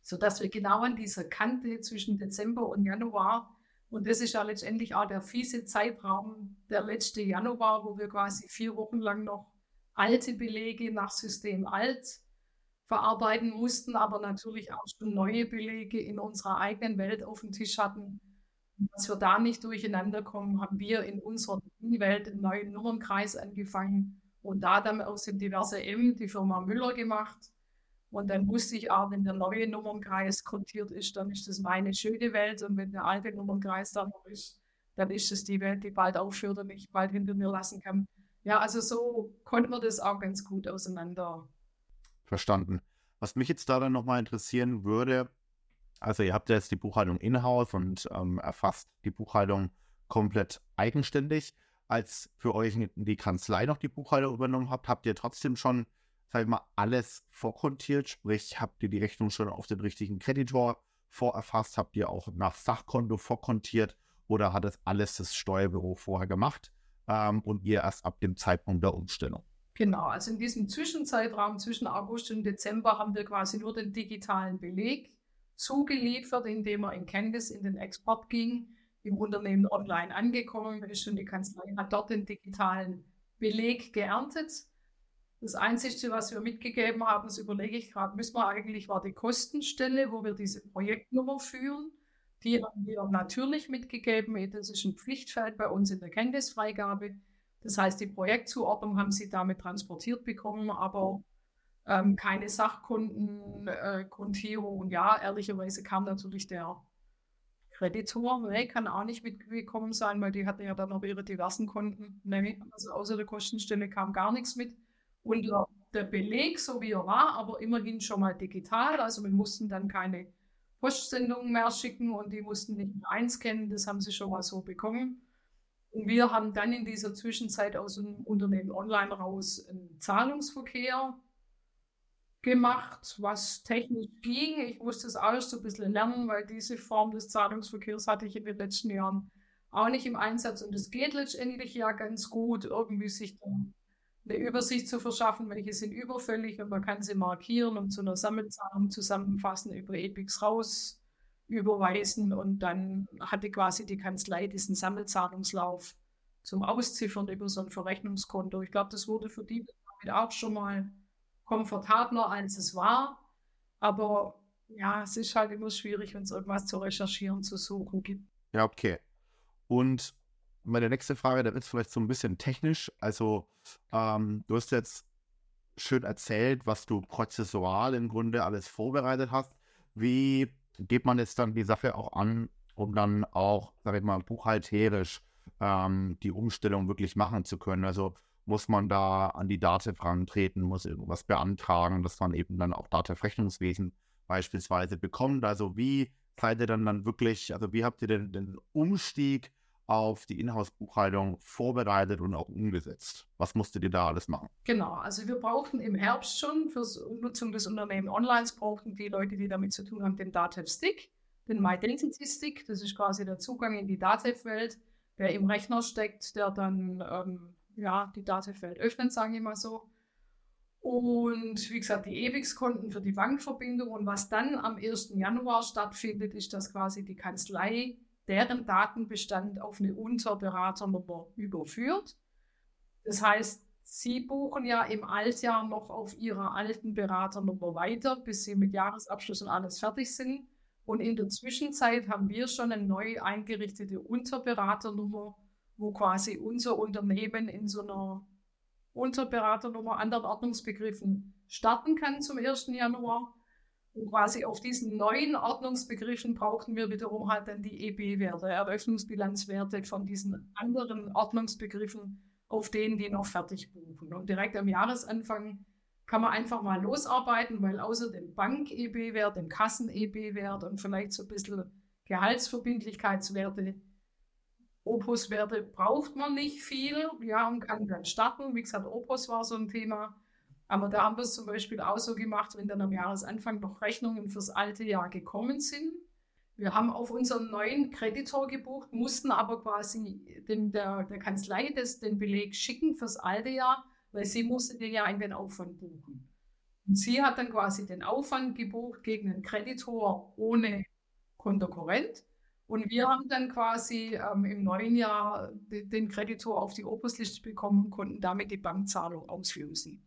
Sodass wir genau an dieser Kante zwischen Dezember und Januar, und das ist ja letztendlich auch der fiese Zeitraum, der letzte Januar, wo wir quasi vier Wochen lang noch alte Belege nach System alt verarbeiten mussten, aber natürlich auch schon neue Belege in unserer eigenen Welt auf dem Tisch hatten. dass wir da nicht durcheinander kommen, haben wir in unserer Welt einen neuen Nummernkreis angefangen und da dann aus dem diverse M die Firma Müller gemacht. Und dann wusste ich auch, wenn der neue Nummernkreis kontiert ist, dann ist das meine schöne Welt. Und wenn der alte Nummernkreis da noch ist, dann ist es die Welt, die bald aufhört und ich bald hinter mir lassen kann. Ja, also so konnte man das auch ganz gut auseinander Verstanden. Was mich jetzt da dann nochmal interessieren würde, also ihr habt ja jetzt die Buchhaltung in-house und ähm, erfasst die Buchhaltung komplett eigenständig. Als für euch die Kanzlei noch die Buchhaltung übernommen habt, habt ihr trotzdem schon, sag ich mal, alles vorkontiert, sprich, habt ihr die Rechnung schon auf den richtigen Kreditor vorerfasst, habt ihr auch nach Sachkonto vorkontiert oder hat es alles das Steuerbüro vorher gemacht ähm, und ihr erst ab dem Zeitpunkt der Umstellung? Genau, also in diesem Zwischenzeitraum zwischen August und Dezember haben wir quasi nur den digitalen Beleg zugeliefert, indem er in Canvas in den Export ging. im Unternehmen online angekommen ist und die Kanzlei hat dort den digitalen Beleg geerntet. Das Einzige, was wir mitgegeben haben, das überlege ich gerade, müssen wir eigentlich, war die Kostenstelle, wo wir diese Projektnummer führen. Die haben wir natürlich mitgegeben. Das ist ein Pflichtfeld bei uns in der Kenntnisfreigabe. Das heißt, die Projektzuordnung haben sie damit transportiert bekommen, aber ähm, keine Sachkundenkontierung. Äh, und ja, ehrlicherweise kam natürlich der Kreditor, nee, kann auch nicht mitgekommen sein, weil die hatten ja dann noch ihre diversen Konten. Nee, also außer der Kostenstelle kam gar nichts mit. Und der, der Beleg, so wie er war, aber immerhin schon mal digital. Also wir mussten dann keine Postsendungen mehr schicken und die mussten nicht einscannen. Das haben sie schon mal so bekommen. Und wir haben dann in dieser Zwischenzeit aus dem Unternehmen online raus einen Zahlungsverkehr gemacht, was technisch ging. Ich musste es alles so ein bisschen lernen, weil diese Form des Zahlungsverkehrs hatte ich in den letzten Jahren auch nicht im Einsatz. Und es geht letztendlich ja ganz gut, irgendwie sich eine Übersicht zu verschaffen, welche sind überfällig und man kann sie markieren und zu einer Sammelzahlung zusammenfassen, über EPIX raus überweisen und dann hatte quasi die Kanzlei diesen Sammelzahlungslauf zum Ausziffern über so ein Verrechnungskonto. Ich glaube, das wurde für die damit auch schon mal komfortabler, als es war. Aber ja, es ist halt immer schwierig, wenn es irgendwas zu recherchieren, zu suchen gibt. Ja, okay. Und meine nächste Frage, da wird es vielleicht so ein bisschen technisch. Also, ähm, du hast jetzt schön erzählt, was du prozessual im Grunde alles vorbereitet hast. Wie geht man jetzt dann die Sache auch an, um dann auch, sag ich mal, buchhalterisch ähm, die Umstellung wirklich machen zu können? Also, muss man da an die DATEV rantreten, muss irgendwas beantragen, dass man eben dann auch DATEV-Rechnungswesen beispielsweise bekommt. Also wie seid ihr dann dann wirklich, also wie habt ihr denn den Umstieg auf die Inhouse-Buchhaltung vorbereitet und auch umgesetzt? Was musstet ihr da alles machen? Genau, also wir brauchten im Herbst schon für die Nutzung des Unternehmens Online, brauchten die Leute, die damit zu tun haben, den DATEV-Stick, den MyDentity-Stick, das ist quasi der Zugang in die DATEV-Welt, der im Rechner steckt, der dann ähm, ja, die Datenfeld öffnen, sage ich mal so. Und wie gesagt, die EBIX-Konten für die Bankverbindung. Und was dann am 1. Januar stattfindet, ist, dass quasi die Kanzlei deren Datenbestand auf eine Unterberaternummer überführt. Das heißt, Sie buchen ja im Altjahr noch auf Ihrer alten Beraternummer weiter, bis Sie mit Jahresabschluss und alles fertig sind. Und in der Zwischenzeit haben wir schon eine neu eingerichtete Unterberaternummer wo quasi unser Unternehmen in so einer Unterberaternummer anderen Ordnungsbegriffen starten kann zum 1. Januar. Und quasi auf diesen neuen Ordnungsbegriffen brauchten wir wiederum halt dann die EB-Werte, Eröffnungsbilanzwerte von diesen anderen Ordnungsbegriffen, auf denen die noch fertig buchen. Und direkt am Jahresanfang kann man einfach mal losarbeiten, weil außer dem Bank-EB-Wert, dem Kassen-EB-Wert und vielleicht so ein bisschen Gehaltsverbindlichkeitswerte Opus-Werte braucht man nicht viel, ja, und kann dann starten. Wie gesagt, Opus war so ein Thema. Aber da haben wir es zum Beispiel auch so gemacht, wenn dann am Jahresanfang noch Rechnungen fürs alte Jahr gekommen sind. Wir haben auf unseren neuen Kreditor gebucht, mussten aber quasi den, der, der Kanzlei des, den Beleg schicken fürs alte Jahr, weil sie musste den ja in den Aufwand buchen. Und sie hat dann quasi den Aufwand gebucht gegen einen Kreditor ohne Kontokorrent. Und wir haben dann quasi ähm, im neuen Jahr den, den Kreditor auf die Opusliste bekommen und konnten damit die Bankzahlung auslösen.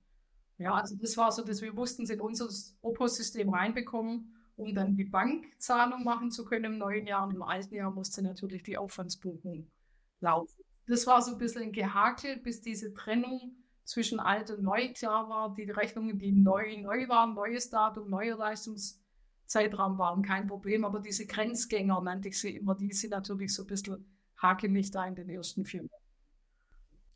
Ja, also das war so, dass wir wussten, in unser Opus-System reinbekommen, um dann die Bankzahlung machen zu können im neuen Jahr. Und im alten Jahr musste natürlich die Aufwandsbuchung laufen. Das war so ein bisschen ein Gehakel, bis diese Trennung zwischen alt und neu klar war. Die Rechnungen, die neu, neu waren, neues Datum, neue Leistungs- Zeitraum waren kein Problem, aber diese Grenzgänger nannte ich sie immer, die sind natürlich so ein bisschen hakelig da in den ersten vier Monaten.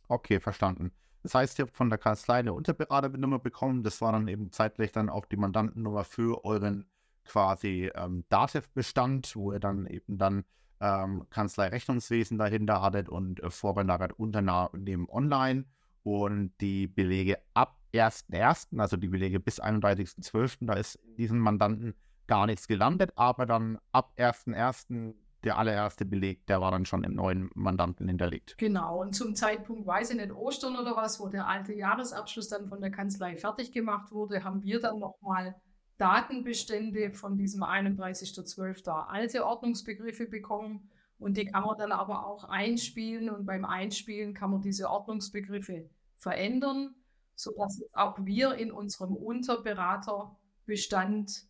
Okay, verstanden. Das heißt, ihr habt von der Kanzlei eine Unterberaternummer bekommen. Das war dann eben zeitgleich dann auch die Mandantennummer für euren quasi ähm, Datev-Bestand, wo ihr dann eben dann ähm, Kanzlei-Rechnungswesen dahinter hattet und äh, vorgelagert Unternehmen online und die Belege ab 1.1., also die Belege bis 31.12., da ist in diesem Mandanten gar nichts gelandet, aber dann ab 1.1. der allererste Beleg, der war dann schon im neuen Mandanten hinterlegt. Genau, und zum Zeitpunkt, weiß ich nicht, Ostern oder was, wo der alte Jahresabschluss dann von der Kanzlei fertig gemacht wurde, haben wir dann nochmal Datenbestände von diesem 31.12. alte Ordnungsbegriffe bekommen. Und die kann man dann aber auch einspielen und beim Einspielen kann man diese Ordnungsbegriffe verändern, sodass auch wir in unserem Unterberaterbestand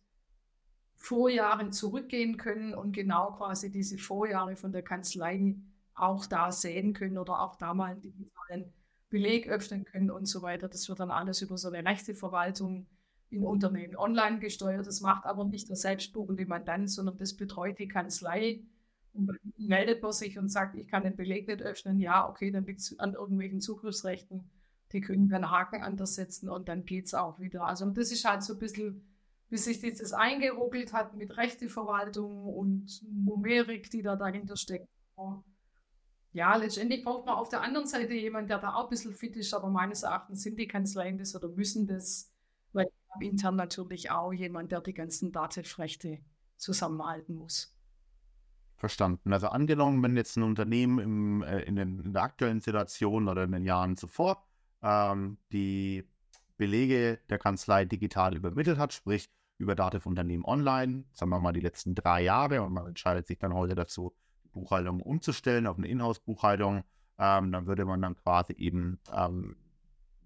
Vorjahren zurückgehen können und genau quasi diese Vorjahre von der Kanzlei auch da sehen können oder auch da mal einen digitalen Beleg öffnen können und so weiter. Das wird dann alles über so eine Rechteverwaltung in Unternehmen online gesteuert. Das macht aber nicht der selbstbuchende Mandant, sondern das betreut die Kanzlei. Und dann meldet man sich und sagt, ich kann den Beleg nicht öffnen. Ja, okay, dann liegt es an irgendwelchen Zugriffsrechten. Die können einen Haken anders setzen und dann geht es auch wieder. Also das ist halt so ein bisschen, bis sich dieses eingeruckelt hat mit Rechteverwaltung und Numerik, die da dahinter steckt. Ja, letztendlich braucht man auf der anderen Seite jemanden, der da auch ein bisschen fit ist, aber meines Erachtens sind die Kanzleien das oder müssen das, weil ich habe intern natürlich auch jemand, der die ganzen Datenrechte zusammenhalten muss. Verstanden. Also angenommen, wenn jetzt ein Unternehmen im, äh, in, den, in, der aktuellen Situation oder in den Jahren zuvor ähm, die Belege der Kanzlei digital übermittelt hat, sprich über Dativ Unternehmen online, sagen wir mal die letzten drei Jahre und man entscheidet sich dann heute dazu, Buchhaltung umzustellen auf eine Inhouse-Buchhaltung, ähm, dann würde man dann quasi eben, ähm,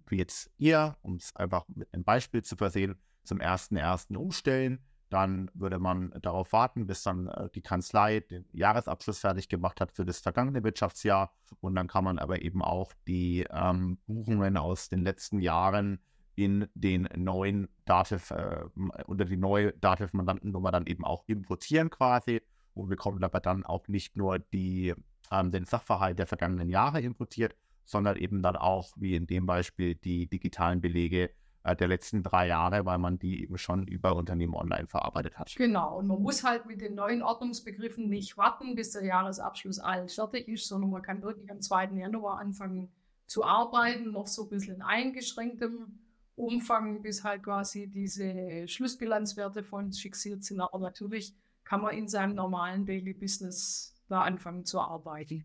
wie jetzt ihr, um es einfach mit einem Beispiel zu versehen, zum 1.1. umstellen. Dann würde man darauf warten, bis dann äh, die Kanzlei den Jahresabschluss fertig gemacht hat für das vergangene Wirtschaftsjahr. Und dann kann man aber eben auch die ähm, Buchungen aus den letzten Jahren in den neuen Dativ, äh, unter die neue Dativ-Mandantennummer dann eben auch importieren quasi und bekommen aber dann auch nicht nur die, ähm, den Sachverhalt der vergangenen Jahre importiert, sondern eben dann auch, wie in dem Beispiel, die digitalen Belege äh, der letzten drei Jahre, weil man die eben schon über Unternehmen online verarbeitet hat. Genau, und man muss halt mit den neuen Ordnungsbegriffen nicht warten, bis der Jahresabschluss alles fertig ist, sondern man kann wirklich am 2. Januar anfangen zu arbeiten, noch so ein bisschen in eingeschränktem Umfang, bis halt quasi diese Schlussbilanzwerte von uns fixiert sind. Aber natürlich kann man in seinem normalen Daily Business da anfangen zu arbeiten.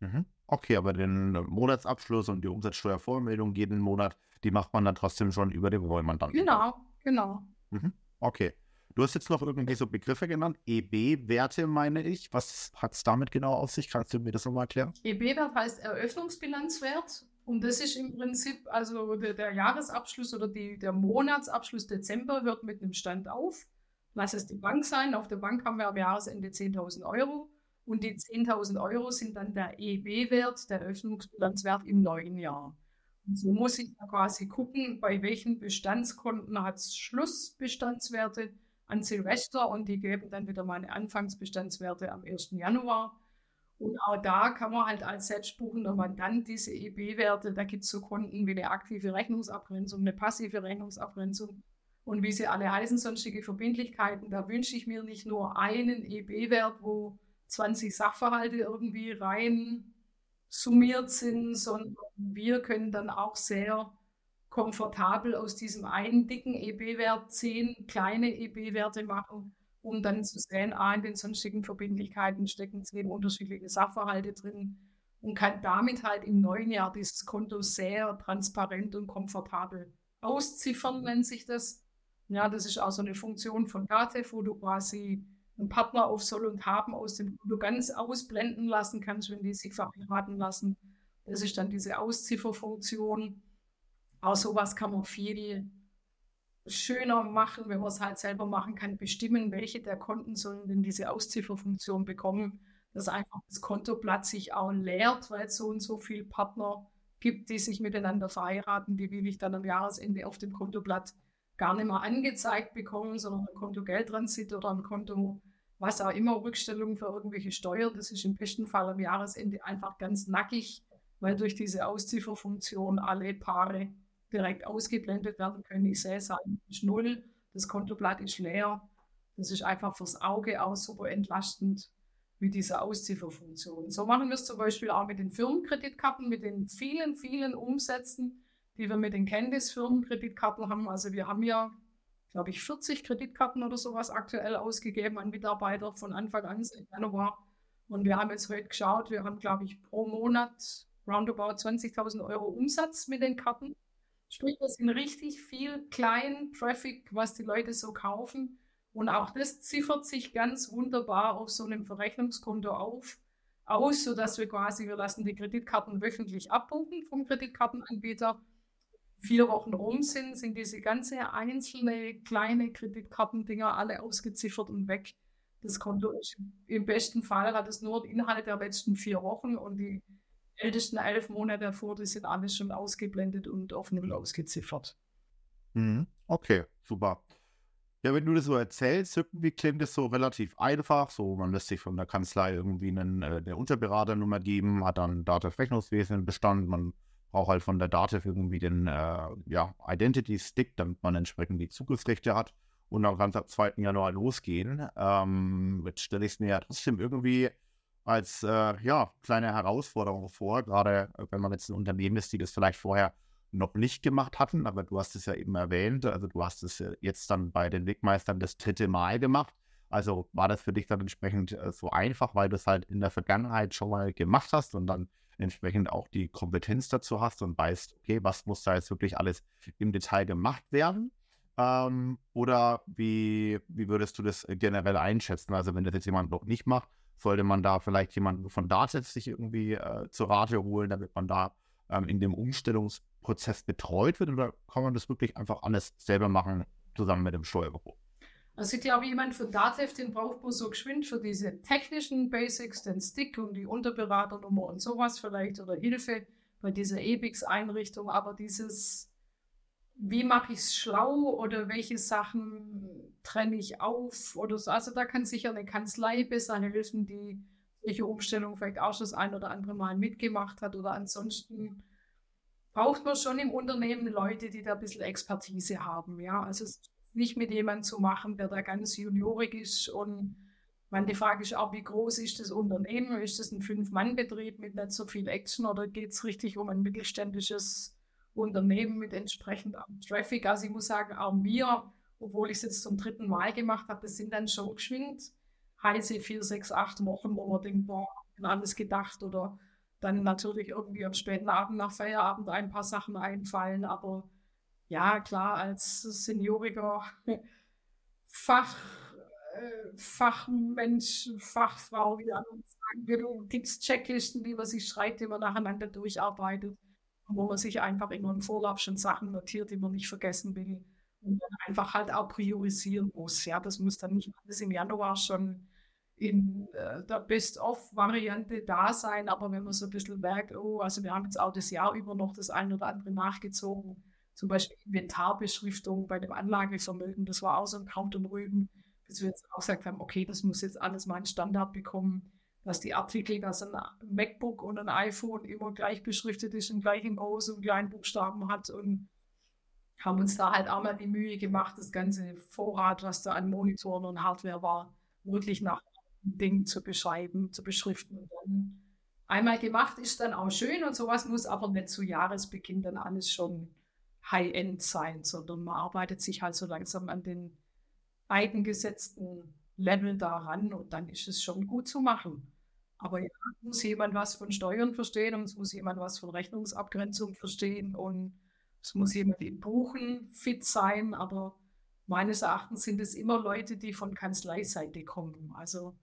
Mhm. Okay, aber den Monatsabschluss und die Umsatzsteuervormeldung jeden Monat, die macht man dann trotzdem schon über den Rollmandanten. Genau, genau. Mhm. Okay. Du hast jetzt noch irgendwie so Begriffe genannt. EB-Werte meine ich. Was hat es damit genau auf sich? Kannst du mir das nochmal erklären? EB-Wert heißt Eröffnungsbilanzwert. Und das ist im Prinzip, also der, der Jahresabschluss oder die, der Monatsabschluss Dezember hört mit einem Stand auf lass es die Bank sein. Auf der Bank haben wir am Jahresende 10.000 Euro. Und die 10.000 Euro sind dann der EB-Wert, der Öffnungsbilanzwert im neuen Jahr. Und so muss ich quasi gucken, bei welchen Bestandskonten hat es Schlussbestandswerte an Silvester und die geben dann wieder meine Anfangsbestandswerte am 1. Januar. Und auch da kann man halt als selbstbuchender Mandant diese EB-Werte, da gibt es so Konten wie eine aktive Rechnungsabgrenzung, eine passive Rechnungsabgrenzung, und wie sie alle heißen, sonstige Verbindlichkeiten, da wünsche ich mir nicht nur einen EB-Wert, wo 20 Sachverhalte irgendwie rein summiert sind, sondern wir können dann auch sehr komfortabel aus diesem einen dicken EB-Wert zehn kleine EB-Werte machen, um dann zu sehen, ah, in den sonstigen Verbindlichkeiten stecken zehn unterschiedliche Sachverhalte drin und kann damit halt im neuen Jahr dieses Konto sehr transparent und komfortabel ausziffern, nennt sich das. Ja, das ist auch so eine Funktion von Datev, wo du quasi einen Partner auf Soll und Haben aus dem Konto ganz ausblenden lassen kannst, wenn die sich verheiraten lassen. Das ist dann diese Auszifferfunktion. Auch sowas kann man viel schöner machen, wenn man es halt selber machen kann, bestimmen, welche der Konten sollen denn diese Auszifferfunktion bekommen, dass einfach das Kontoblatt sich auch leert, weil es so und so viele Partner gibt, die sich miteinander verheiraten, die will ich dann am Jahresende auf dem Kontoblatt gar nicht mehr angezeigt bekommen, sondern ein Konto Geldtransit oder ein Konto, was auch immer, Rückstellung für irgendwelche Steuern. Das ist im besten Fall am Jahresende einfach ganz nackig, weil durch diese Auszifferfunktion alle Paare direkt ausgeblendet werden können. Ich sehe es ist null, das Kontoblatt ist leer. Das ist einfach fürs Auge auch super entlastend mit dieser Auszifferfunktion. So machen wir es zum Beispiel auch mit den Firmenkreditkarten, mit den vielen, vielen Umsätzen, die wir mit den Candice-Firmenkreditkarten haben. Also wir haben ja, glaube ich, 40 Kreditkarten oder sowas aktuell ausgegeben an Mitarbeiter von Anfang an seit Januar. Und wir haben jetzt heute geschaut, wir haben, glaube ich, pro Monat roundabout 20.000 Euro Umsatz mit den Karten. Sprich, das sind richtig viel kleinen Traffic, was die Leute so kaufen. Und auch das ziffert sich ganz wunderbar auf so einem Verrechnungskonto auf, aus, sodass wir quasi, wir lassen die Kreditkarten wöchentlich abbuchen vom Kreditkartenanbieter. Vier Wochen rum sind, sind diese ganze einzelne kleine Kreditkartendinger alle ausgeziffert und weg. Das Konto ist im besten Fall hat es nur Inhalte der letzten vier Wochen und die ältesten elf Monate davor, die sind alles schon ausgeblendet und auf Null ausgeziffert. Mhm. Okay, super. Ja, wenn du das so erzählst, irgendwie klingt es so relativ einfach. So, man lässt sich von der Kanzlei irgendwie einen, äh, eine Unterberaternummer geben, hat dann Dativ Rechnungswesen Bestand. Man braucht halt von der Dativ irgendwie den äh, ja, Identity Stick, damit man entsprechend die Zugriffsrechte hat und dann kann es ab 2. Januar losgehen. Ähm, jetzt stelle ich es mir ja trotzdem irgendwie als äh, ja, kleine Herausforderung vor, gerade äh, wenn man jetzt ein Unternehmen ist, die das vielleicht vorher noch nicht gemacht hatten, aber du hast es ja eben erwähnt, also du hast es jetzt dann bei den Wegmeistern das dritte Mal gemacht. Also war das für dich dann entsprechend äh, so einfach, weil du es halt in der Vergangenheit schon mal gemacht hast und dann entsprechend auch die Kompetenz dazu hast und weißt, okay, was muss da jetzt wirklich alles im Detail gemacht werden? Ähm, oder wie, wie würdest du das generell einschätzen? Also wenn das jetzt jemand noch nicht macht, sollte man da vielleicht jemanden von Datev sich irgendwie äh, zur Rate holen, damit man da ähm, in dem Umstellungsprozess betreut wird oder kann man das wirklich einfach alles selber machen, zusammen mit dem Steuerbüro? Also ich glaube, jemand von Datev, den braucht man so geschwind für diese technischen Basics, den Stick und die Unterberaternummer und sowas vielleicht oder Hilfe bei dieser EBIX-Einrichtung, aber dieses, wie mache ich es schlau oder welche Sachen trenne ich auf oder so. Also da kann sicher eine Kanzlei besser helfen, die solche Umstellung vielleicht auch schon das ein oder andere Mal mitgemacht hat oder ansonsten braucht man schon im Unternehmen Leute, die da ein bisschen Expertise haben. Ja, also es ist nicht mit jemandem zu machen, der da ganz juniorig ist und man, die Frage ist auch, wie groß ist das Unternehmen? Ist das ein Fünf-Mann-Betrieb mit nicht so viel Action oder geht es richtig um ein mittelständisches Unternehmen mit entsprechendem Traffic? Also ich muss sagen, auch wir, obwohl ich es jetzt zum dritten Mal gemacht habe, das sind dann schon geschwind heiße vier, sechs, acht Wochen, wo man denkt, boah, alles gedacht oder dann natürlich irgendwie am späten Abend nach Feierabend ein paar Sachen einfallen. Aber ja, klar, als senioriger Fach, äh, Fachmensch, Fachfrau, wie man sagen gibt es Checklisten, die man sich schreibt, die man nacheinander durcharbeitet, wo man sich einfach immer im Vorlauf schon Sachen notiert, die man nicht vergessen will und dann einfach halt auch priorisieren muss. Ja, das muss dann nicht alles im Januar schon in äh, der Best-of-Variante da sein, aber wenn man so ein bisschen merkt, oh, also wir haben jetzt auch das Jahr über noch das eine oder andere nachgezogen, zum Beispiel Inventarbeschriftung bei dem Anlagevermögen, das war auch so ein Kraut und Rüben, bis wir jetzt auch gesagt haben, okay, das muss jetzt alles mal einen Standard bekommen, dass die Artikel, dass ein MacBook und ein iPhone immer gleich beschriftet ist und gleich im Groß- und kleinen Buchstaben hat und haben uns da halt auch mal die Mühe gemacht, das ganze Vorrat, was da an Monitoren und Hardware war, wirklich nach Ding zu beschreiben, zu beschriften. Einmal gemacht ist dann auch schön und sowas muss aber nicht zu Jahresbeginn dann alles schon High-End sein, sondern man arbeitet sich halt so langsam an den eigengesetzten Level daran und dann ist es schon gut zu machen. Aber ja, muss jemand was von Steuern verstehen und es muss jemand was von Rechnungsabgrenzung verstehen und es muss jemand im Buchen fit sein, aber meines Erachtens sind es immer Leute, die von Kanzleiseite kommen. Also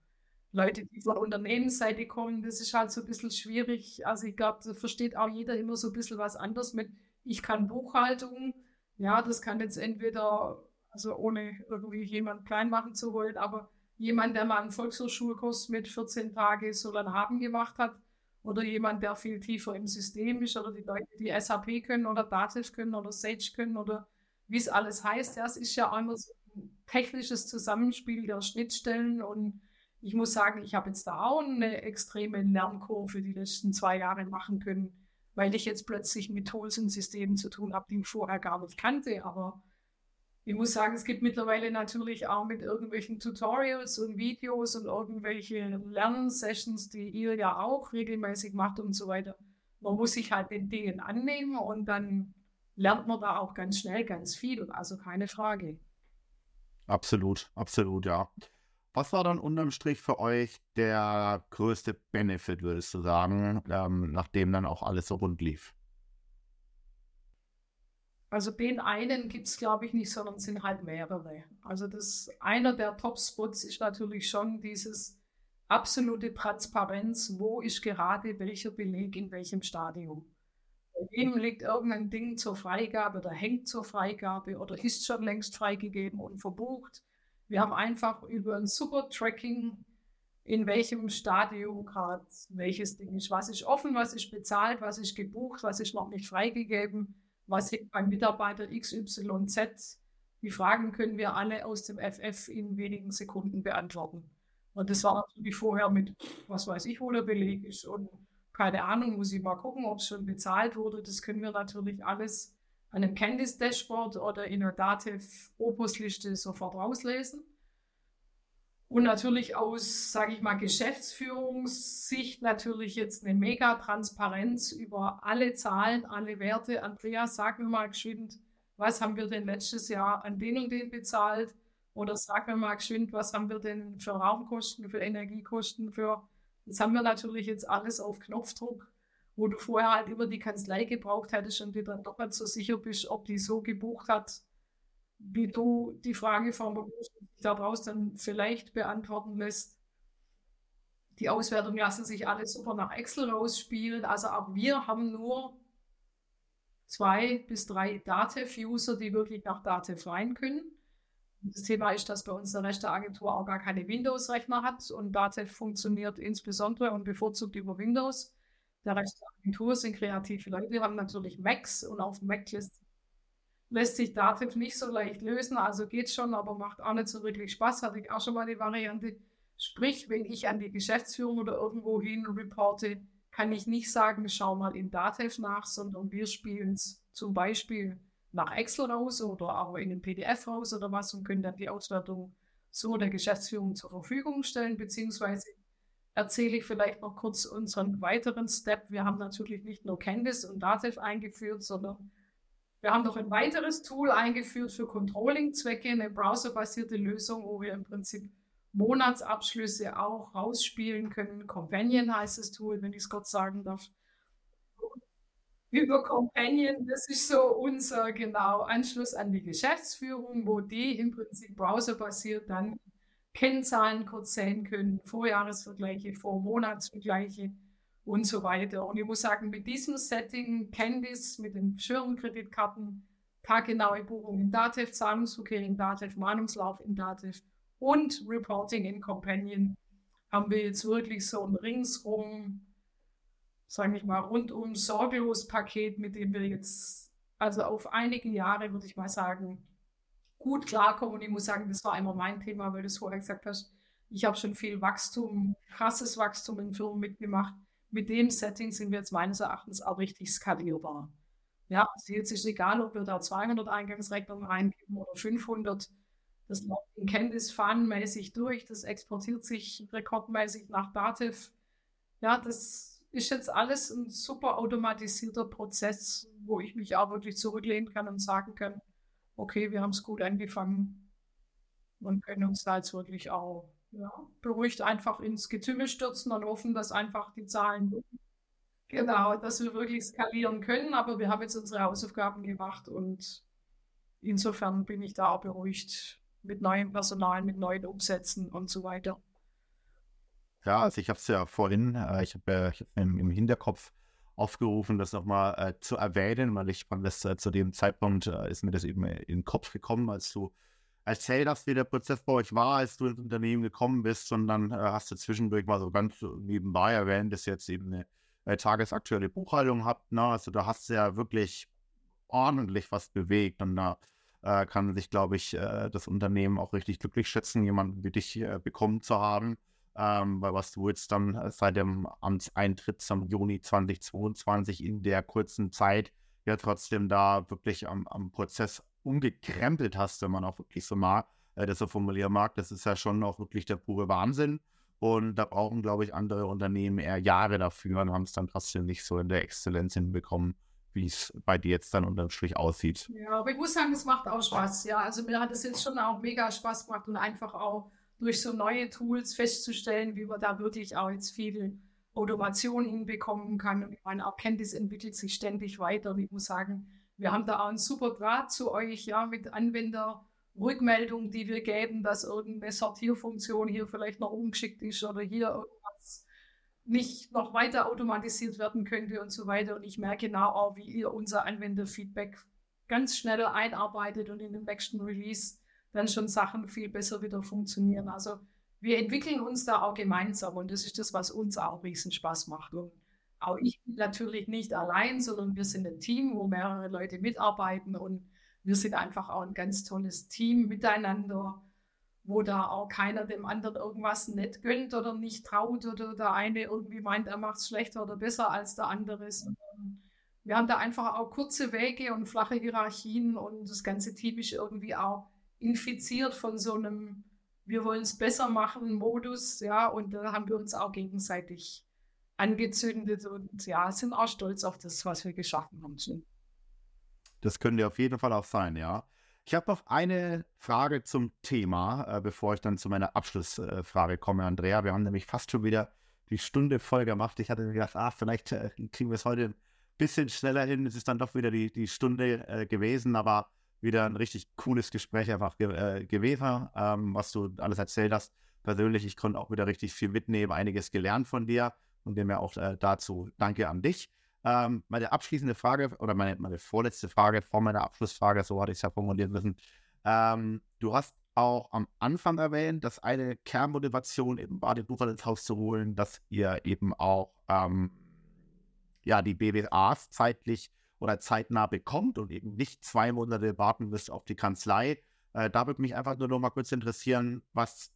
Leute, die von Unternehmensseite kommen, das ist halt so ein bisschen schwierig. Also ich glaube, da versteht auch jeder immer so ein bisschen was anderes mit, ich kann Buchhaltung. Ja, das kann jetzt entweder, also ohne irgendwie jemand klein machen zu wollen, aber jemand, der mal einen Volkshochschulkurs mit 14 Tage Solan haben gemacht hat, oder jemand, der viel tiefer im System ist, oder die Leute, die SAP können oder Dativ können oder Sage können oder wie es alles heißt. Ja, es ist ja immer so ein technisches Zusammenspiel der Schnittstellen und ich muss sagen, ich habe jetzt da auch eine extreme Lernkurve die letzten zwei Jahre machen können, weil ich jetzt plötzlich mit Tools und Systemen zu tun habe, die ich vorher gar nicht kannte. Aber ich muss sagen, es gibt mittlerweile natürlich auch mit irgendwelchen Tutorials und Videos und irgendwelche Lernsessions, die ihr ja auch regelmäßig macht und so weiter. Man muss sich halt den Dingen annehmen und dann lernt man da auch ganz schnell ganz viel. Also keine Frage. Absolut, absolut, ja. Was war dann unterm Strich für euch der größte Benefit, würdest du sagen, ähm, nachdem dann auch alles so rund lief? Also den einen gibt es, glaube ich, nicht, sondern es sind halt mehrere. Also das einer der Top-Spots ist natürlich schon dieses absolute Transparenz, wo ist gerade welcher Beleg in welchem Stadium. Bei wem liegt irgendein Ding zur Freigabe oder hängt zur Freigabe oder ist schon längst freigegeben und verbucht. Wir haben einfach über ein super Tracking, in welchem Stadium gerade welches Ding ist. Was ist offen, was ist bezahlt, was ist gebucht, was ist noch nicht freigegeben, was hängt beim Mitarbeiter XYZ. Die Fragen können wir alle aus dem FF in wenigen Sekunden beantworten. Und das war natürlich vorher mit, was weiß ich, wo der Beleg ist und keine Ahnung, muss ich mal gucken, ob es schon bezahlt wurde. Das können wir natürlich alles an einem Candice-Dashboard oder in einer Dativ-Opus-Liste sofort rauslesen. Und natürlich aus, sage ich mal, Geschäftsführungssicht natürlich jetzt eine mega Transparenz über alle Zahlen, alle Werte. Andreas, sag mir mal geschwind, was haben wir denn letztes Jahr an den und den bezahlt? Oder sag mir mal geschwind, was haben wir denn für Raumkosten, für Energiekosten, für. Das haben wir natürlich jetzt alles auf Knopfdruck, wo du vorher halt über die Kanzlei gebraucht hättest und dir dann doch nicht so sicher bist, ob die so gebucht hat, wie du die Frage formulierst, daraus dann vielleicht beantworten lässt. Die Auswertung lassen sich alles super nach Excel rausspielen. Also auch wir haben nur zwei bis drei Datev-User, die wirklich nach Datev rein können. Das Thema ist, dass bei uns der Rest der Agentur auch gar keine Windows-Rechner hat und Datev funktioniert insbesondere und bevorzugt über Windows. Der Rest der Agentur sind kreative Leute, die haben natürlich Macs und auf Mac lässt lässt sich Dativ nicht so leicht lösen. Also geht schon, aber macht auch nicht so wirklich Spaß. Hatte ich auch schon mal die Variante. Sprich, wenn ich an die Geschäftsführung oder irgendwo hin reporte, kann ich nicht sagen, schau mal in Dativ nach, sondern wir spielen es zum Beispiel nach Excel raus oder auch in den PDF raus oder was und können dann die Auswertung so der Geschäftsführung zur Verfügung stellen, beziehungsweise erzähle ich vielleicht noch kurz unseren weiteren Step. Wir haben natürlich nicht nur Candice und Dativ eingeführt, sondern wir haben noch ein weiteres Tool eingeführt für Controlling-Zwecke, eine browserbasierte Lösung, wo wir im Prinzip Monatsabschlüsse auch rausspielen können. Companion heißt das Tool, wenn ich es kurz sagen darf. Über Companion, das ist so unser genau Anschluss an die Geschäftsführung, wo die im Prinzip browserbasiert dann Kennzahlen kurz sehen können, Vorjahresvergleiche, Vormonatsvergleiche und so weiter. Und ich muss sagen, mit diesem Setting, Candice, mit den Schirmkreditkarten, taggenaue Buchung in Datev, Zahlungsverkehr in Datev, Mahnungslauf in Datev und Reporting in Companion haben wir jetzt wirklich so ein ringsrum, sage ich mal, rundum sorglos Paket, mit dem wir jetzt, also auf einige Jahre, würde ich mal sagen, gut klarkommen. Und ich muss sagen, das war immer mein Thema, weil du es vorher gesagt hast. Ich habe schon viel Wachstum, krasses Wachstum in Firmen mitgemacht mit dem Setting sind wir jetzt meines Erachtens auch richtig skalierbar. Ja, also jetzt ist egal, ob wir da 200 Eingangsrechnungen reingeben oder 500. Das läuft in Candice Fun-mäßig durch, das exportiert sich rekordmäßig nach Dativ. Ja, das ist jetzt alles ein super automatisierter Prozess, wo ich mich auch wirklich zurücklehnen kann und sagen kann, okay, wir haben es gut angefangen und können uns da jetzt wirklich auch ja, beruhigt einfach ins Getümmel stürzen und hoffen, dass einfach die Zahlen, genau, dass wir wirklich skalieren können. Aber wir haben jetzt unsere Hausaufgaben gemacht und insofern bin ich da auch beruhigt mit neuem Personal, mit neuen Umsätzen und so weiter. Ja, also ich habe es ja vorhin, äh, ich habe äh, hab im, im, Hinterkopf aufgerufen, das nochmal äh, zu erwähnen, weil ich fand, dass äh, zu dem Zeitpunkt äh, ist mir das eben in den Kopf gekommen, als du erzähl das, wie der Prozess bei euch war, als du ins Unternehmen gekommen bist, sondern äh, hast du zwischendurch mal so ganz nebenbei erwähnt, dass ihr jetzt eben eine äh, tagesaktuelle Buchhaltung habt. Ne? Also da hast du ja wirklich ordentlich was bewegt und da äh, kann sich, glaube ich, äh, das Unternehmen auch richtig glücklich schätzen, jemanden wie dich äh, bekommen zu haben. Ähm, weil was du jetzt dann äh, seit dem Amtseintritt zum Juni 2022 in der kurzen Zeit ja trotzdem da wirklich am, am Prozess umgekrempelt hast, wenn man auch wirklich so mag, äh, das so formulieren mag, das ist ja schon auch wirklich der pure Wahnsinn. Und da brauchen, glaube ich, andere Unternehmen eher Jahre dafür und haben es dann trotzdem nicht so in der Exzellenz hinbekommen, wie es bei dir jetzt dann unterm Strich aussieht. Ja, aber ich muss sagen, es macht auch Spaß. Ja, also mir hat es jetzt schon auch mega Spaß gemacht und einfach auch durch so neue Tools festzustellen, wie man da wirklich auch jetzt viel Automation hinbekommen kann. Und meine, Candice entwickelt sich ständig weiter. Und ich muss sagen, Wir haben da auch einen super Draht zu euch, ja, mit Anwenderrückmeldungen, die wir geben, dass irgendeine Sortierfunktion hier vielleicht noch umgeschickt ist oder hier irgendwas nicht noch weiter automatisiert werden könnte und so weiter. Und ich merke genau auch, wie ihr unser Anwenderfeedback ganz schnell einarbeitet und in dem nächsten Release dann schon Sachen viel besser wieder funktionieren. Also wir entwickeln uns da auch gemeinsam und das ist das, was uns auch riesen Spaß macht. Und auch ich bin natürlich nicht allein, sondern wir sind ein Team, wo mehrere Leute mitarbeiten und wir sind einfach auch ein ganz tolles Team miteinander, wo da auch keiner dem anderen irgendwas nicht gönnt oder nicht traut oder der eine irgendwie meint, er macht es schlechter oder besser als der andere. Wir haben da einfach auch kurze Wege und flache Hierarchien und das ganze Team ist irgendwie auch infiziert von so einem wir wollen es besser machen Modus, ja, und da haben wir uns auch gegenseitig angezündet und ja, sind auch stolz auf das, was wir geschaffen haben. Das könnte auf jeden Fall auch sein, ja. Ich habe noch eine Frage zum Thema, äh, bevor ich dann zu meiner Abschlussfrage äh, komme, Andrea. Wir haben nämlich fast schon wieder die Stunde voll gemacht. Ich hatte mir gedacht, ah, vielleicht äh, kriegen wir es heute ein bisschen schneller hin. Es ist dann doch wieder die, die Stunde äh, gewesen, aber wieder ein richtig cooles Gespräch einfach ge äh, gewesen, ähm, was du alles erzählt hast. Persönlich, ich konnte auch wieder richtig viel mitnehmen, einiges gelernt von dir und dem ja auch äh, dazu danke an dich. Ähm, meine abschließende Frage oder meine, meine vorletzte Frage vor meiner Abschlussfrage, so hatte ich es ja formuliert müssen. Ähm, du hast auch am Anfang erwähnt, dass eine Kernmotivation eben war, den Bucher ins Haus zu holen, dass ihr eben auch ähm, ja, die BWAs zeitlich oder zeitnah bekommt und eben nicht zwei Monate warten müsst auf die Kanzlei. Äh, da würde mich einfach nur noch mal kurz interessieren, was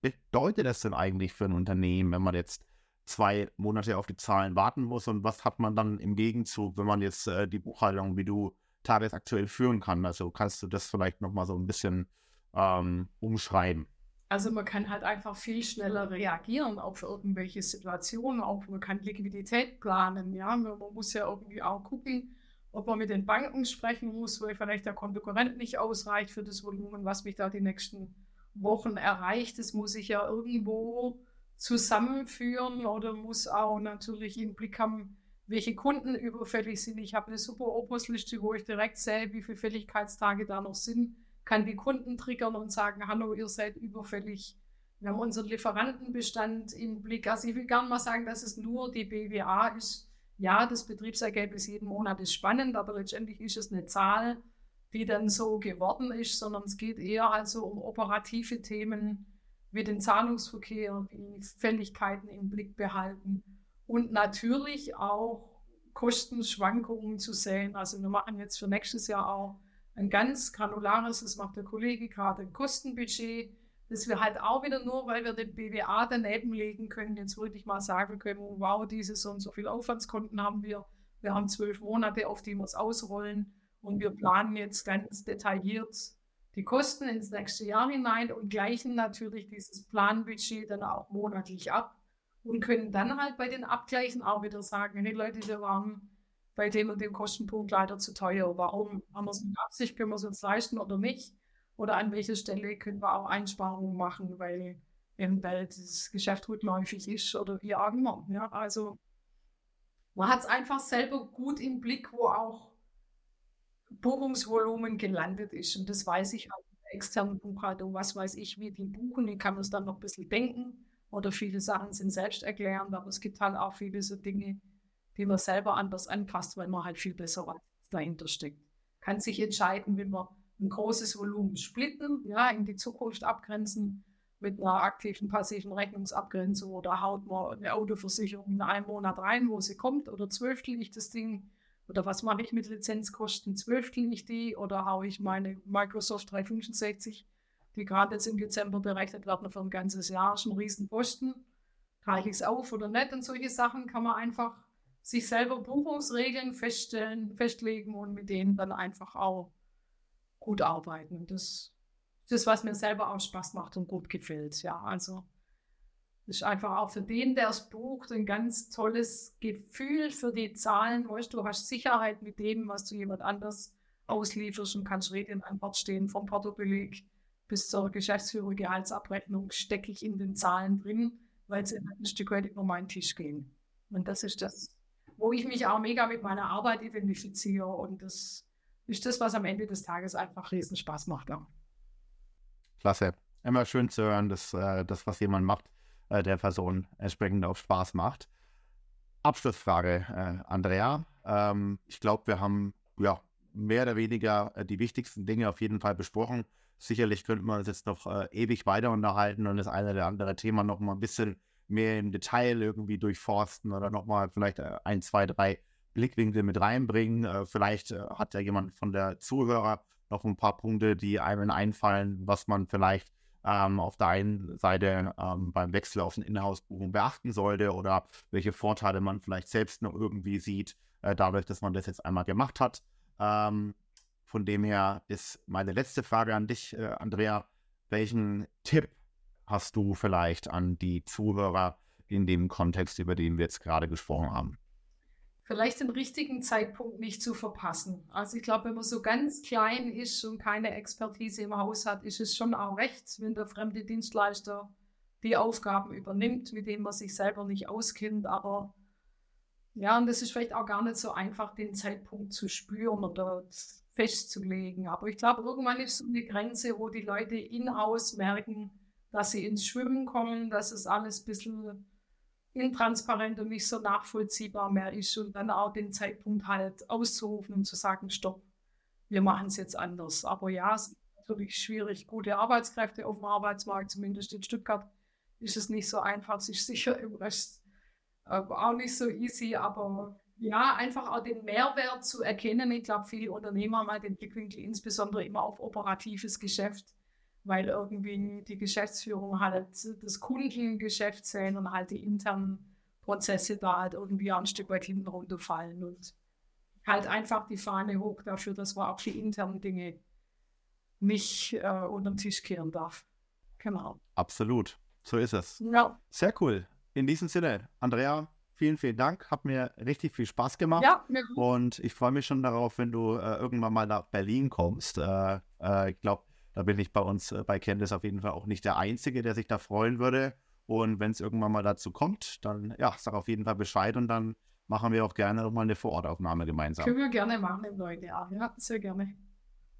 bedeutet das denn eigentlich für ein Unternehmen, wenn man jetzt zwei Monate auf die Zahlen warten muss und was hat man dann im Gegenzug, wenn man jetzt äh, die Buchhaltung wie du tagesaktuell führen kann? Also kannst du das vielleicht noch mal so ein bisschen ähm, umschreiben? Also man kann halt einfach viel schneller reagieren auf irgendwelche Situationen, auch man kann Liquidität planen, ja, man muss ja irgendwie auch gucken, ob man mit den Banken sprechen muss, weil vielleicht der Konkurrent nicht ausreicht für das Volumen, was mich da die nächsten Wochen erreicht. Das muss ich ja irgendwo zusammenführen oder muss auch natürlich im Blick haben, welche Kunden überfällig sind. Ich habe eine super Opus-Liste, wo ich direkt sehe, wie viele Fälligkeitstage da noch sind, kann die Kunden triggern und sagen, hallo, ihr seid überfällig. Wir haben unseren Lieferantenbestand im Blick. Also ich will gerne mal sagen, dass es nur die BWA ist, ja, das Betriebsergebnis jeden Monat ist spannend, aber letztendlich ist es eine Zahl, die dann so geworden ist, sondern es geht eher also um operative Themen wie den Zahlungsverkehr, wie Fälligkeiten im Blick behalten und natürlich auch Kostenschwankungen zu sehen. Also wir machen jetzt für nächstes Jahr auch ein ganz granulares, das macht der Kollege gerade, ein Kostenbudget dass wir halt auch wieder nur, weil wir den BWA daneben legen können, jetzt wirklich mal sagen können, wow, diese so und so viele Aufwandskonten haben wir. Wir haben zwölf Monate, auf die wir es ausrollen und wir planen jetzt ganz detailliert die Kosten ins nächste Jahr hinein und gleichen natürlich dieses Planbudget dann auch monatlich ab und können dann halt bei den Abgleichen auch wieder sagen, hey Leute, wir waren bei dem und dem Kostenpunkt leider zu teuer. Warum haben wir es mit Absicht, können wir es uns leisten oder nicht? oder an welcher Stelle können wir auch Einsparungen machen, weil eben weil das Geschäft rückläufig ist oder wie auch immer. Ja, also man hat es einfach selber gut im Blick, wo auch Buchungsvolumen gelandet ist. Und das weiß ich auch in der externen Buchhaltung. Was weiß ich, wie die buchen. Ich kann es dann noch ein bisschen denken. Oder viele Sachen sind selbsterklärend, aber es gibt halt auch viele so Dinge, die man selber anders anpasst, weil man halt viel besser weiß, was dahinter steckt. Kann sich entscheiden, wie man ein großes Volumen splitten, ja, in die Zukunft abgrenzen mit einer aktiven, passiven Rechnungsabgrenzung oder haut man eine Autoversicherung in einen Monat rein, wo sie kommt oder zwölftel ich das Ding oder was mache ich mit Lizenzkosten, zwölftel ich die oder haue ich meine Microsoft 365, die gerade jetzt im Dezember berechnet werden für ein ganzes Jahr, schon Riesenposten, teile ich es auf oder nicht und solche Sachen kann man einfach sich selber Buchungsregeln feststellen, festlegen und mit denen dann einfach auch gut arbeiten. Das ist das, was mir selber auch Spaß macht und gut gefällt. Ja, also das ist einfach auch für den, der es bucht, ein ganz tolles Gefühl für die Zahlen. Weißt, du hast Sicherheit mit dem, was du jemand anders auslieferst und kannst Rede in Antwort stehen, vom Portobeleg bis zur Geschäftsführergehaltsabrechnung stecke ich in den Zahlen drin, weil sie ein Stück weit über meinen Tisch gehen. Und das ist das, wo ich mich auch mega mit meiner Arbeit identifiziere und das ist das, was am Ende des Tages einfach riesen Spaß macht. Klasse. Immer schön zu hören, dass äh, das, was jemand macht, äh, der Person entsprechend auch Spaß macht. Abschlussfrage, äh, Andrea. Ähm, ich glaube, wir haben ja mehr oder weniger äh, die wichtigsten Dinge auf jeden Fall besprochen. Sicherlich könnte man uns jetzt noch äh, ewig weiter unterhalten und das eine oder andere Thema noch mal ein bisschen mehr im Detail irgendwie durchforsten oder noch mal vielleicht äh, ein, zwei, drei Blickwinkel mit reinbringen. Äh, vielleicht äh, hat ja jemand von der Zuhörer noch ein paar Punkte, die einem einfallen, was man vielleicht ähm, auf der einen Seite ähm, beim Wechsel auf eine Inhouse-Buchung beachten sollte oder welche Vorteile man vielleicht selbst noch irgendwie sieht, äh, dadurch, dass man das jetzt einmal gemacht hat. Ähm, von dem her ist meine letzte Frage an dich, äh, Andrea. Welchen Tipp hast du vielleicht an die Zuhörer in dem Kontext, über den wir jetzt gerade gesprochen haben? Vielleicht den richtigen Zeitpunkt nicht zu verpassen. Also ich glaube, wenn man so ganz klein ist und keine Expertise im Haus hat, ist es schon auch recht, wenn der fremde Dienstleister die Aufgaben übernimmt, mit denen man sich selber nicht auskennt. Aber ja, und das ist vielleicht auch gar nicht so einfach, den Zeitpunkt zu spüren oder festzulegen. Aber ich glaube, irgendwann ist so eine Grenze, wo die Leute in-house merken, dass sie ins Schwimmen kommen, dass es alles ein bisschen intransparent und nicht so nachvollziehbar mehr ist und dann auch den Zeitpunkt halt auszurufen und zu sagen, stopp, wir machen es jetzt anders. Aber ja, es ist natürlich schwierig, gute Arbeitskräfte auf dem Arbeitsmarkt, zumindest in Stuttgart, ist es nicht so einfach. Es ist sicher im Rest äh, auch nicht so easy, aber ja, einfach auch den Mehrwert zu erkennen. Ich glaube, viele Unternehmer halt den Blickwinkel insbesondere immer auf operatives Geschäft, weil irgendwie die Geschäftsführung halt das Kundengeschäft sehen und halt die internen Prozesse da halt irgendwie ein Stück weit hinten runterfallen und halt einfach die Fahne hoch dafür, dass man auch die internen Dinge nicht äh, unter den Tisch kehren darf. Genau. Absolut. So ist es. Ja. Sehr cool. In diesem Sinne, Andrea, vielen, vielen Dank. Hat mir richtig viel Spaß gemacht. Ja, mir gut. Und ich freue mich schon darauf, wenn du äh, irgendwann mal nach Berlin kommst. Äh, äh, ich glaube, da bin ich bei uns äh, bei Candice auf jeden Fall auch nicht der Einzige, der sich da freuen würde. Und wenn es irgendwann mal dazu kommt, dann ja, sag auf jeden Fall Bescheid und dann machen wir auch gerne nochmal eine Vorortaufnahme gemeinsam. Können wir gerne machen im neuen Jahr. Ja, sehr gerne.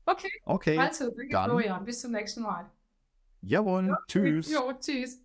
Okay. Okay. Also, danke dann. Florian. Bis zum nächsten Mal. Jawohl. Ja, tschüss. Jo, tschüss.